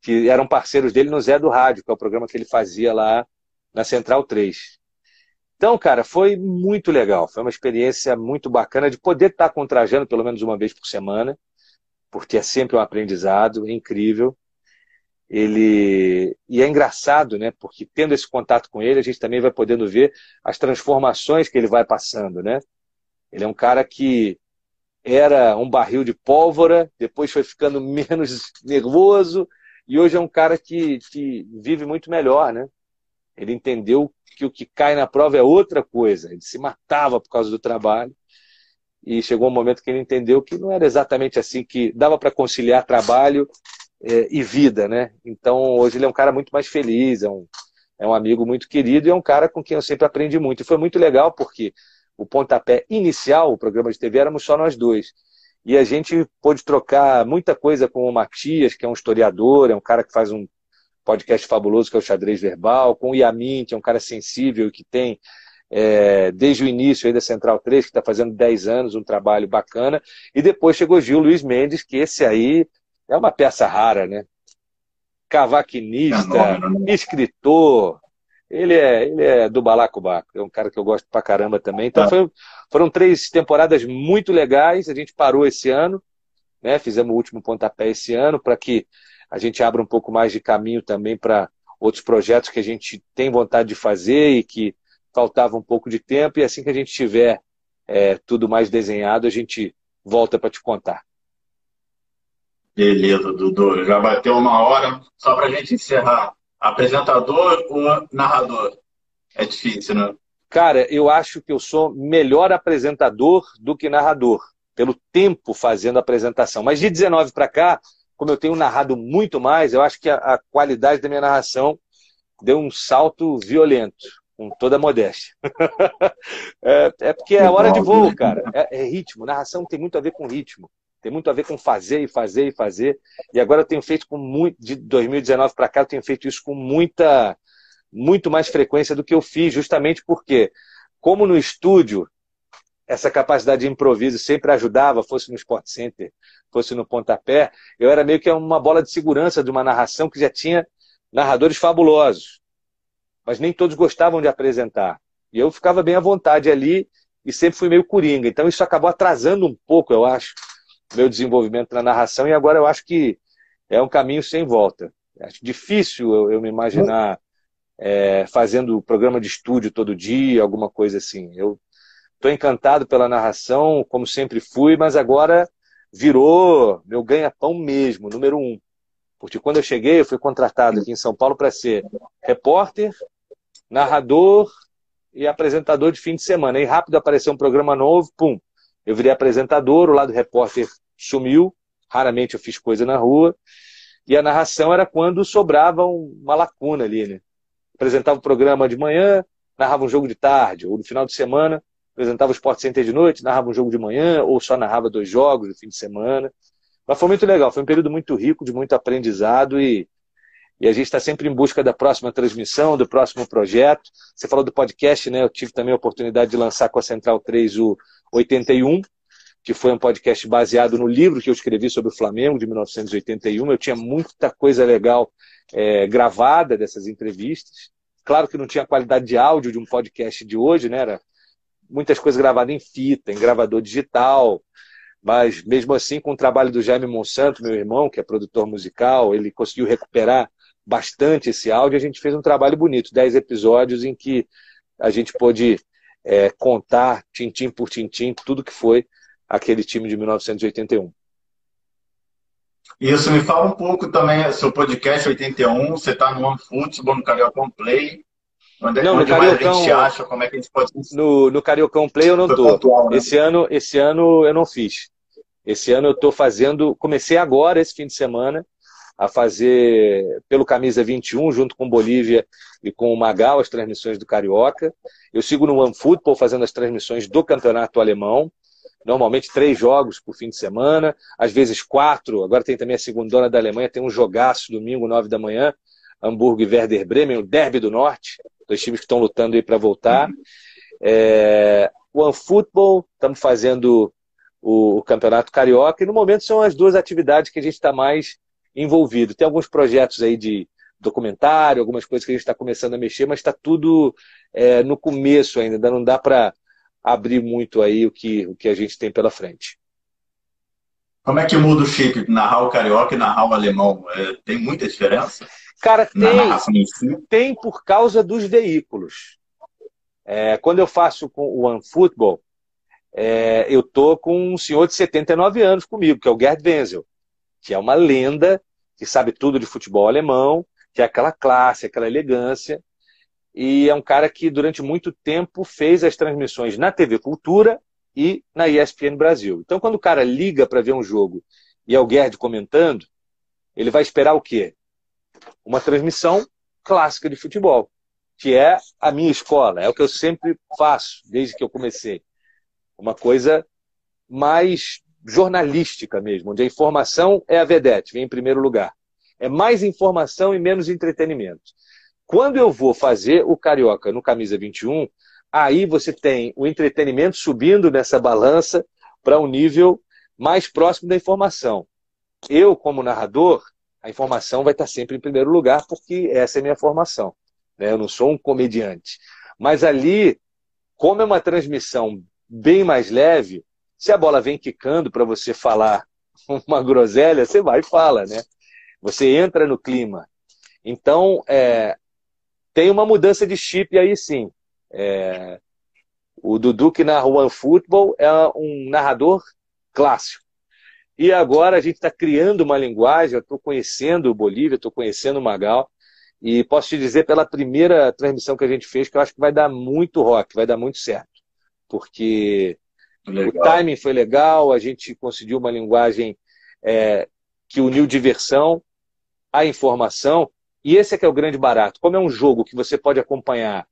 que eram parceiros dele no Zé do Rádio, que é o programa que ele fazia lá na Central 3. Então, cara, foi muito legal. Foi uma experiência muito bacana de poder estar com o Trajano pelo menos uma vez por semana, porque é sempre um aprendizado é incrível ele e é engraçado, né? Porque tendo esse contato com ele, a gente também vai podendo ver as transformações que ele vai passando, né? Ele é um cara que era um barril de pólvora, depois foi ficando menos nervoso e hoje é um cara que, que vive muito melhor, né? Ele entendeu que o que cai na prova é outra coisa. Ele se matava por causa do trabalho e chegou um momento que ele entendeu que não era exatamente assim que dava para conciliar trabalho é, e vida, né? Então hoje ele é um cara muito mais feliz, é um, é um amigo muito querido e é um cara com quem eu sempre aprendi muito. E foi muito legal porque o pontapé inicial, o programa de TV, éramos só nós dois. E a gente pôde trocar muita coisa com o Matias, que é um historiador, é um cara que faz um podcast fabuloso que é o Xadrez Verbal, com o Yamin, que é um cara sensível e que tem, é, desde o início aí da Central 3, que está fazendo 10 anos, um trabalho bacana. E depois chegou Gil Luiz Mendes, que esse aí é uma peça rara, né? Cavaquinista, é escritor. Ele é, ele é do Balacobaco, é um cara que eu gosto pra caramba também. Então é. foi, foram três temporadas muito legais. A gente parou esse ano, né? Fizemos o último pontapé esse ano para que a gente abra um pouco mais de caminho também para outros projetos que a gente tem vontade de fazer e que faltava um pouco de tempo. E assim que a gente tiver é, tudo mais desenhado, a gente volta para te contar. Beleza, Dudu. Já bateu uma hora. Só para a gente encerrar. Apresentador ou narrador? É difícil, né? Cara, eu acho que eu sou melhor apresentador do que narrador, pelo tempo fazendo a apresentação. Mas de 19 para cá, como eu tenho narrado muito mais, eu acho que a, a qualidade da minha narração deu um salto violento, com toda a modéstia. é, é, porque é hora de voo, cara. É, é, ritmo. Narração tem muito a ver com ritmo. Tem muito a ver com fazer e fazer e fazer. E agora eu tenho feito com muito. De 2019 para cá, eu tenho feito isso com muita. Muito mais frequência do que eu fiz, justamente porque, como no estúdio, essa capacidade de improviso sempre ajudava, fosse no Sport Center, fosse no pontapé, eu era meio que uma bola de segurança de uma narração que já tinha narradores fabulosos, mas nem todos gostavam de apresentar. E eu ficava bem à vontade ali e sempre fui meio coringa. Então isso acabou atrasando um pouco, eu acho, meu desenvolvimento na narração e agora eu acho que é um caminho sem volta. Acho difícil eu, eu me imaginar é, fazendo programa de estúdio todo dia, alguma coisa assim. Eu estou encantado pela narração, como sempre fui, mas agora virou meu ganha-pão mesmo, número um. Porque quando eu cheguei, eu fui contratado aqui em São Paulo para ser repórter, narrador e apresentador de fim de semana. E rápido apareceu um programa novo, pum. Eu virei apresentador, o lado repórter sumiu, raramente eu fiz coisa na rua. E a narração era quando sobrava uma lacuna ali, né? Apresentava o programa de manhã, narrava um jogo de tarde, ou no final de semana, apresentava o Sport Center de noite, narrava um jogo de manhã, ou só narrava dois jogos no fim de semana. Mas foi muito legal, foi um período muito rico, de muito aprendizado e, e a gente está sempre em busca da próxima transmissão, do próximo projeto. Você falou do podcast, né? Eu tive também a oportunidade de lançar com a Central 3 o 81, que foi um podcast baseado no livro que eu escrevi sobre o Flamengo, de 1981. Eu tinha muita coisa legal é, gravada dessas entrevistas. Claro que não tinha a qualidade de áudio de um podcast de hoje, né? Era muitas coisas gravadas em fita, em gravador digital, mas mesmo assim, com o trabalho do Jaime Monsanto, meu irmão, que é produtor musical, ele conseguiu recuperar bastante esse áudio. A gente fez um trabalho bonito, dez episódios em que a gente pôde é, contar, tintim por tintim, tudo que foi aquele time de 1981. Isso, me fala um pouco também, seu podcast 81, você está no OneFootball, no Carioca Play. Onde, não, onde no Cariocão, a gente acha, como é que a gente pode... No, no Cariocão Play eu não tô. Pontual, né? esse, ano, esse ano eu não fiz. Esse ano eu estou fazendo, comecei agora, esse fim de semana, a fazer pelo Camisa 21, junto com Bolívia e com o Magal, as transmissões do Carioca. Eu sigo no OneFootball fazendo as transmissões do Campeonato Alemão. Normalmente três jogos por fim de semana, às vezes quatro. Agora tem também a segunda da Alemanha, tem um jogaço domingo, nove da manhã, Hamburgo e Werder Bremen, o Derby do Norte dois times que estão lutando aí para voltar. É, OneFootball, estamos fazendo o, Campeonato Carioca, e no momento são as duas atividades que a gente está mais envolvido. Tem alguns projetos aí de documentário, algumas coisas que a gente está começando a mexer, mas está tudo é, no começo ainda, não dá para abrir muito aí o que, o que a gente tem pela frente. Como é que muda o chip narrar o carioca e narrar o alemão? É, tem muita diferença? Cara, tem, tem por causa dos veículos. É, quando eu faço com o OneFootball, é, eu tô com um senhor de 79 anos comigo, que é o Gerd Wenzel, que é uma lenda, que sabe tudo de futebol alemão, que é aquela classe, aquela elegância, e é um cara que durante muito tempo fez as transmissões na TV Cultura e na ESPN Brasil. Então, quando o cara liga para ver um jogo e é o Gerd comentando, ele vai esperar o quê? uma transmissão clássica de futebol, que é a minha escola, é o que eu sempre faço desde que eu comecei. Uma coisa mais jornalística mesmo, onde a informação é a vedete, vem em primeiro lugar. É mais informação e menos entretenimento. Quando eu vou fazer o Carioca no Camisa 21, aí você tem o entretenimento subindo nessa balança para um nível mais próximo da informação. Eu, como narrador, a informação vai estar sempre em primeiro lugar, porque essa é a minha formação. Né? Eu não sou um comediante. Mas ali, como é uma transmissão bem mais leve, se a bola vem quicando para você falar uma groselha, você vai e fala, né? Você entra no clima. Então, é, tem uma mudança de chip aí sim. É, o Dudu que narra One Football é um narrador clássico. E agora a gente está criando uma linguagem, eu estou conhecendo o Bolívia, estou conhecendo o Magal, e posso te dizer pela primeira transmissão que a gente fez que eu acho que vai dar muito rock, vai dar muito certo. Porque legal. o timing foi legal, a gente conseguiu uma linguagem é, que uniu diversão à informação, e esse é que é o grande barato. Como é um jogo que você pode acompanhar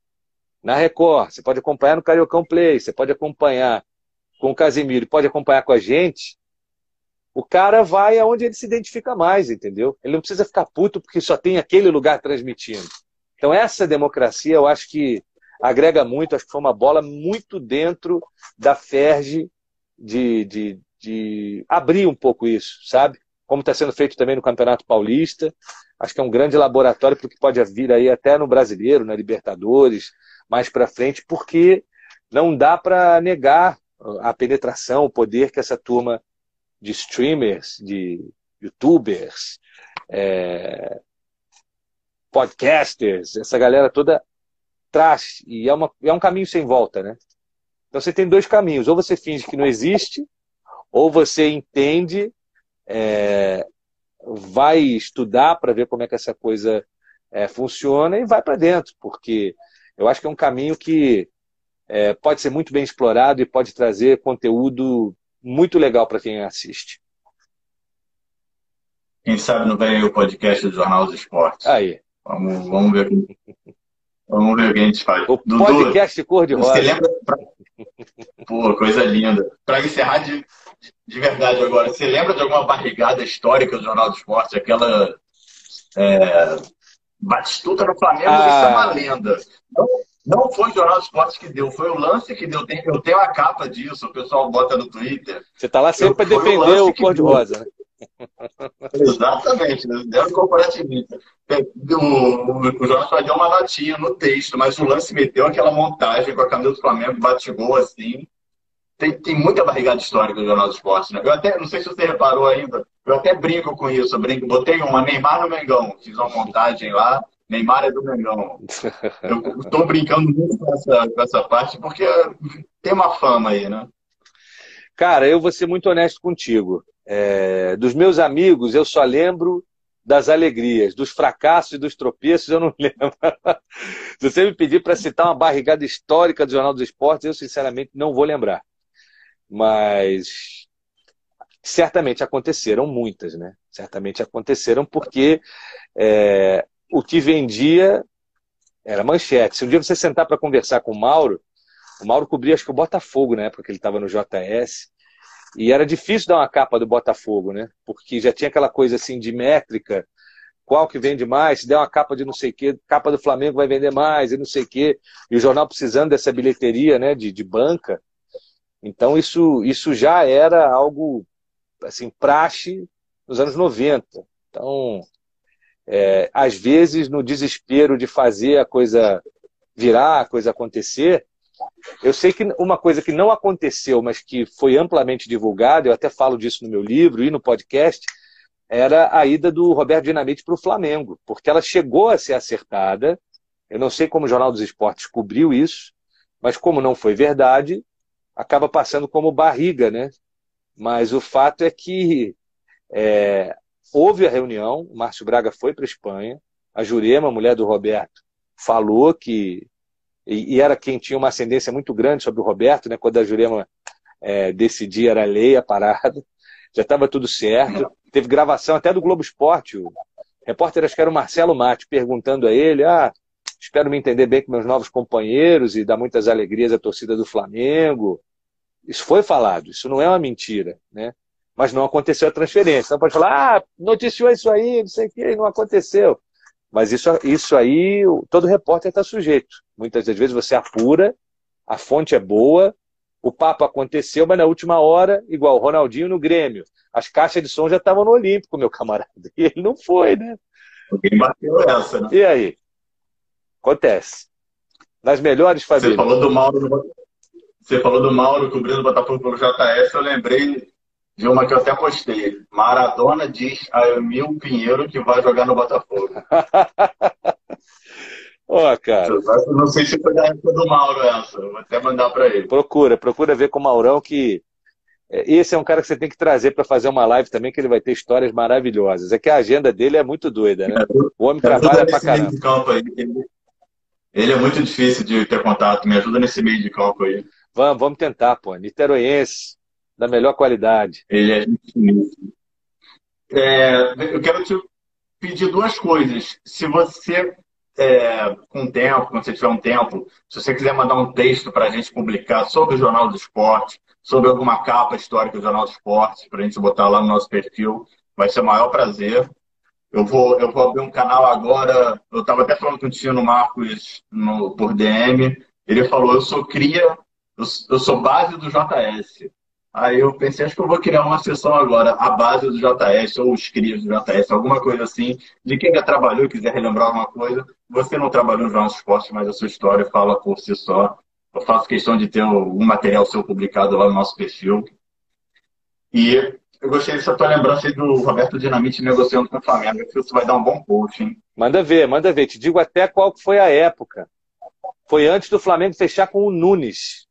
na Record, você pode acompanhar no Cariocão Play, você pode acompanhar com o Casimiro, pode acompanhar com a gente, o cara vai aonde ele se identifica mais, entendeu? Ele não precisa ficar puto porque só tem aquele lugar transmitindo. Então essa democracia eu acho que agrega muito, acho que foi uma bola muito dentro da Ferge de, de, de abrir um pouco isso, sabe? Como está sendo feito também no Campeonato Paulista. Acho que é um grande laboratório para o que pode vir aí até no Brasileiro, na Libertadores, mais para frente, porque não dá para negar a penetração, o poder que essa turma de streamers, de youtubers, é, podcasters, essa galera toda traz. E é, uma, é um caminho sem volta, né? Então você tem dois caminhos. Ou você finge que não existe, ou você entende, é, vai estudar para ver como é que essa coisa é, funciona e vai para dentro, porque eu acho que é um caminho que é, pode ser muito bem explorado e pode trazer conteúdo muito legal para quem assiste. Quem sabe não vem o podcast do Jornal dos Esportes. Aí. Vamos, vamos ver. Vamos ver o que a gente faz. O Dudu, podcast cor-de-rosa. Você lembra? Pô, coisa linda. Para encerrar de, de verdade agora, você lembra de alguma barrigada histórica do Jornal do Esporte? Aquela é, Batistuta no Flamengo, ah. isso é uma lenda. Não, não foi o Jornal do Esporte que deu, foi o lance que deu. Eu tenho a capa disso, o pessoal bota no Twitter. Você está lá sempre para defender o, o cor-de-rosa, né? Exatamente, né? deu corporativista. O, o, Jorge só deu uma notinha no texto, mas o lance meteu aquela montagem com a camisa do Flamengo, bate-gol assim. Tem, tem muita barrigada histórica do Jornal do Esporte, né? Eu até, não sei se você reparou ainda, eu até brinco com isso, eu brinco, botei uma Neymar no Mengão, fiz uma montagem lá, Neymar é do Mengão. Eu estou brincando muito com essa, com essa parte, porque tem uma fama aí, né? Cara, eu vou ser muito honesto contigo. É, dos meus amigos, eu só lembro das alegrias, dos fracassos e dos tropeços, eu não lembro. Se você me pedir para citar uma barrigada histórica do Jornal dos Esportes, eu sinceramente não vou lembrar. Mas certamente aconteceram muitas, né? Certamente aconteceram porque é, o que vendia era manchete. Se um dia você sentar para conversar com o Mauro, o Mauro cobria acho que o Botafogo na época que ele estava no JS, e era difícil dar uma capa do Botafogo, né? Porque já tinha aquela coisa assim de métrica, qual que vende mais, se der uma capa de não sei o quê, capa do Flamengo vai vender mais, e não sei o quê. E o jornal precisando dessa bilheteria, né, de, de banca. Então isso, isso já era algo, assim, praxe nos anos 90. Então, é, às vezes, no desespero de fazer a coisa virar, a coisa acontecer, eu sei que uma coisa que não aconteceu, mas que foi amplamente divulgada, eu até falo disso no meu livro e no podcast, era a ida do Roberto Dinamite para o Flamengo, porque ela chegou a ser acertada. Eu não sei como o Jornal dos Esportes cobriu isso, mas como não foi verdade, acaba passando como barriga, né? Mas o fato é que é, houve a reunião, o Márcio Braga foi para a Espanha, a Jurema, mulher do Roberto, falou que. E, e, era quem tinha uma ascendência muito grande sobre o Roberto, né? Quando a Jurema é, decidia, era lei a parada, já estava tudo certo. Teve gravação até do Globo Esporte. O repórter, acho que era o Marcelo Mate, perguntando a ele: ah, espero me entender bem com meus novos companheiros e dar muitas alegrias à torcida do Flamengo. Isso foi falado, isso não é uma mentira, né? mas não aconteceu a transferência. Então pode falar, ah, noticiou isso aí, não sei o que, não aconteceu. Mas isso, isso aí, todo repórter está sujeito. Muitas das vezes você apura, a fonte é boa, o papo aconteceu, mas na última hora, igual o Ronaldinho no Grêmio, as caixas de som já estavam no Olímpico, meu camarada. E ele não foi, né? Alguém bateu essa, né? E aí? Acontece. Nas melhores famílias. Você falou do Mauro, você falou do Mauro cobrindo o Botafogo pelo JS, eu lembrei de uma que eu até postei. Maradona diz a Emil Pinheiro que vai jogar no Botafogo. Ó, oh, cara. Não sei se foi da época do Mauro essa. Vou até mandar para ele. Procura, procura ver com o Maurão que é, esse é um cara que você tem que trazer para fazer uma live também, que ele vai ter histórias maravilhosas. É que a agenda dele é muito doida, né? O homem trabalha pra caramba. Ele é muito difícil de ter contato, me ajuda nesse meio de campo aí. Vamos, vamos tentar, pô. Niteroiense, da melhor qualidade. Ele é é, eu quero te pedir duas coisas. Se você, é, com tempo, quando você tiver um tempo, se você quiser mandar um texto para a gente publicar sobre o Jornal do Esporte, sobre alguma capa histórica do Jornal do Esporte, para a gente botar lá no nosso perfil, vai ser o maior prazer. Eu vou, eu vou abrir um canal agora. Eu estava até falando com o Tino Marcos no, por DM. Ele falou: Eu sou cria, eu, eu sou base do JS. Aí eu pensei, acho que eu vou criar uma sessão agora, a base do JS, ou os crias do JS, alguma coisa assim, de quem já trabalhou e quiser relembrar alguma coisa. Você não trabalhou no Jornal Esporte, mas a sua história fala por si só. Eu faço questão de ter algum material seu publicado lá no nosso perfil. E eu gostei dessa tua lembrança do Roberto Dinamite negociando com o Flamengo. Acho que isso vai dar um bom post, hein? Manda ver, manda ver. Te digo até qual foi a época. Foi antes do Flamengo fechar com o Nunes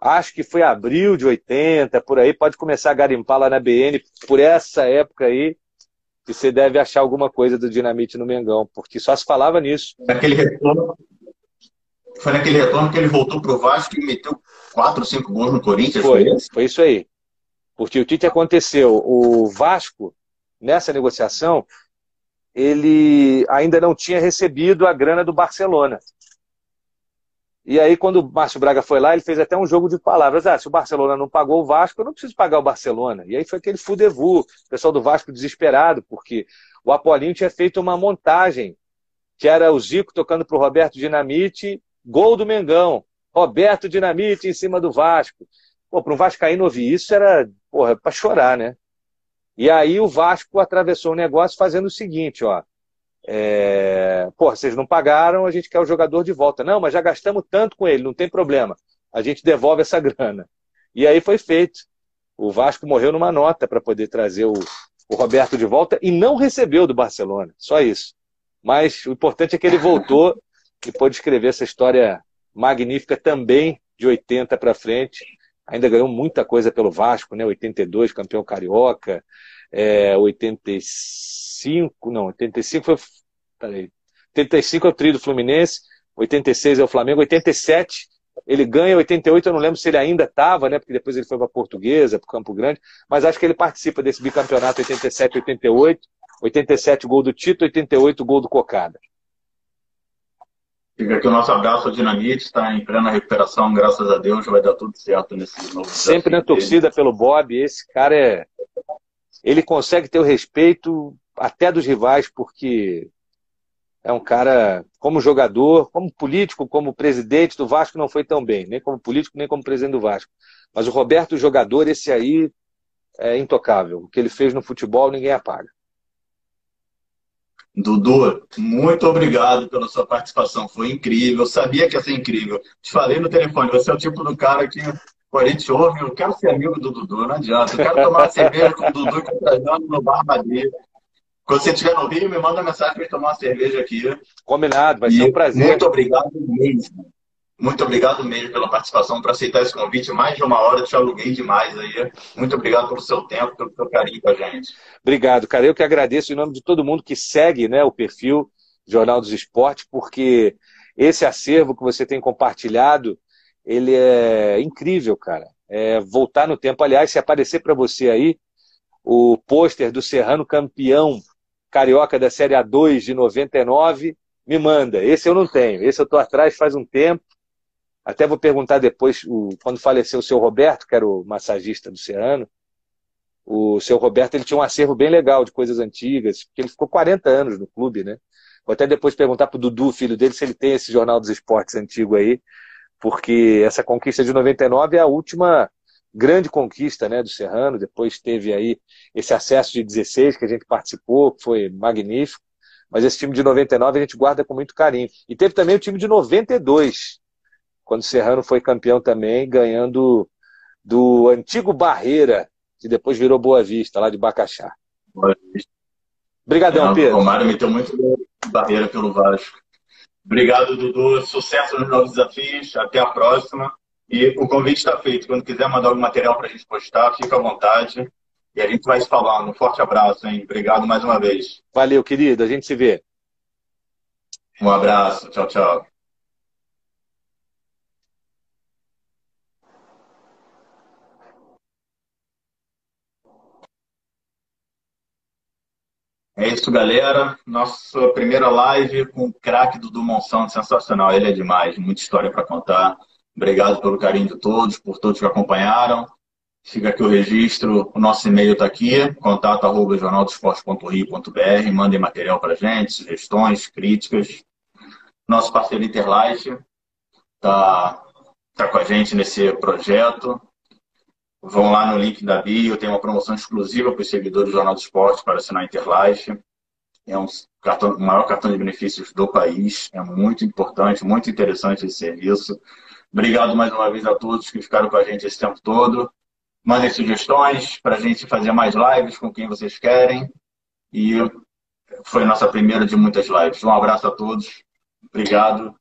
acho que foi abril de 80, por aí, pode começar a garimpar lá na BN, por essa época aí, que você deve achar alguma coisa do Dinamite no Mengão, porque só se falava nisso. Naquele retorno, foi naquele retorno que ele voltou pro Vasco e meteu quatro, cinco gols no Corinthians? Foi, foi, foi isso aí. Porque o que aconteceu? O Vasco, nessa negociação, ele ainda não tinha recebido a grana do Barcelona. E aí, quando o Márcio Braga foi lá, ele fez até um jogo de palavras. Ah, se o Barcelona não pagou o Vasco, eu não preciso pagar o Barcelona. E aí foi aquele fudevu, o pessoal do Vasco desesperado, porque o Apolinho tinha feito uma montagem, que era o Zico tocando para o Roberto Dinamite, gol do Mengão. Roberto Dinamite em cima do Vasco. Pô, para um Vascaíno ouvir isso era, porra, para chorar, né? E aí o Vasco atravessou o negócio fazendo o seguinte, ó. É, Pô, vocês não pagaram, a gente quer o jogador de volta. Não, mas já gastamos tanto com ele, não tem problema. A gente devolve essa grana. E aí foi feito. O Vasco morreu numa nota para poder trazer o, o Roberto de volta e não recebeu do Barcelona. Só isso. Mas o importante é que ele voltou e pôde escrever essa história magnífica também de 80 para frente. Ainda ganhou muita coisa pelo Vasco, né? 82, campeão carioca, é, 85, não, 85 foi. Peraí, 85 é o trio do Fluminense, 86 é o Flamengo, 87 ele ganha, 88 eu não lembro se ele ainda estava, né? Porque depois ele foi para Portuguesa, para Campo Grande, mas acho que ele participa desse bicampeonato 87 88, 87 gol do Tito, 88 gol do Cocada. Fica aqui o nosso abraço ao Dinamite, está em plena recuperação, graças a Deus, vai dar tudo certo nesse novo Sempre na torcida dele. pelo Bob, esse cara é ele consegue ter o respeito até dos rivais, porque é um cara, como jogador, como político, como presidente do Vasco, não foi tão bem, nem como político, nem como presidente do Vasco. Mas o Roberto, jogador, esse aí é intocável. O que ele fez no futebol, ninguém apaga. Dudu, muito obrigado pela sua participação. Foi incrível. Eu sabia que ia ser incrível. Te falei no telefone, você é o tipo do cara que Pô, a gente ouve, eu quero ser amigo do Dudu, não adianta. Eu quero tomar uma cerveja com o Dudu que tá no Bar Madrid. Quando você estiver no Rio, me manda uma mensagem para tomar uma cerveja aqui. Combinado, vai e ser um prazer. Muito obrigado mesmo. Muito obrigado mesmo pela participação, por aceitar esse convite. Mais de uma hora, te aluguei demais aí. Muito obrigado pelo seu tempo, pelo seu carinho com a gente. Obrigado, cara. Eu que agradeço em nome de todo mundo que segue né, o perfil Jornal dos Esportes, porque esse acervo que você tem compartilhado ele é incrível, cara. É voltar no tempo. Aliás, se aparecer para você aí o pôster do Serrano campeão carioca da Série A2 de 99, me manda. Esse eu não tenho. Esse eu estou atrás faz um tempo. Até vou perguntar depois, o, quando faleceu o seu Roberto, que era o massagista do Serrano, o seu Roberto ele tinha um acervo bem legal de coisas antigas, porque ele ficou 40 anos no clube, né? Vou até depois perguntar pro Dudu, filho dele, se ele tem esse Jornal dos Esportes antigo aí, porque essa conquista de 99 é a última grande conquista né, do Serrano. Depois teve aí esse acesso de 16 que a gente participou, que foi magnífico. Mas esse time de 99 a gente guarda com muito carinho. E teve também o time de 92, quando o Serrano foi campeão também, ganhando do antigo Barreira, que depois virou Boa Vista, lá de Bacaxá. Obrigadão, Pedro. O Romário meteu muito barreira pelo Vasco. Obrigado, Dudu. Sucesso nos novos desafios. Até a próxima. E o convite está feito. Quando quiser mandar algum material para a gente postar, fica à vontade. E a gente vai se falando. Um forte abraço, hein? Obrigado mais uma vez. Valeu, querido. A gente se vê. Um abraço. Tchau, tchau. É isso, galera. Nossa primeira live com o craque do Monsanto, sensacional. Ele é demais, muita história para contar. Obrigado pelo carinho de todos, por todos que acompanharam. Fica aqui o registro, o nosso e-mail está aqui, contato arroba mandem material para gente, sugestões, críticas. Nosso parceiro Interlife está tá com a gente nesse projeto. Vão lá no link da bio, tem uma promoção exclusiva para os seguidores do Jornal do Esporte para assinar a Interlife. É um cartão, o maior cartão de benefícios do país. É muito importante, muito interessante esse serviço. Obrigado mais uma vez a todos que ficaram com a gente esse tempo todo. Mandem sugestões para a gente fazer mais lives com quem vocês querem. E foi nossa primeira de muitas lives. Um abraço a todos. Obrigado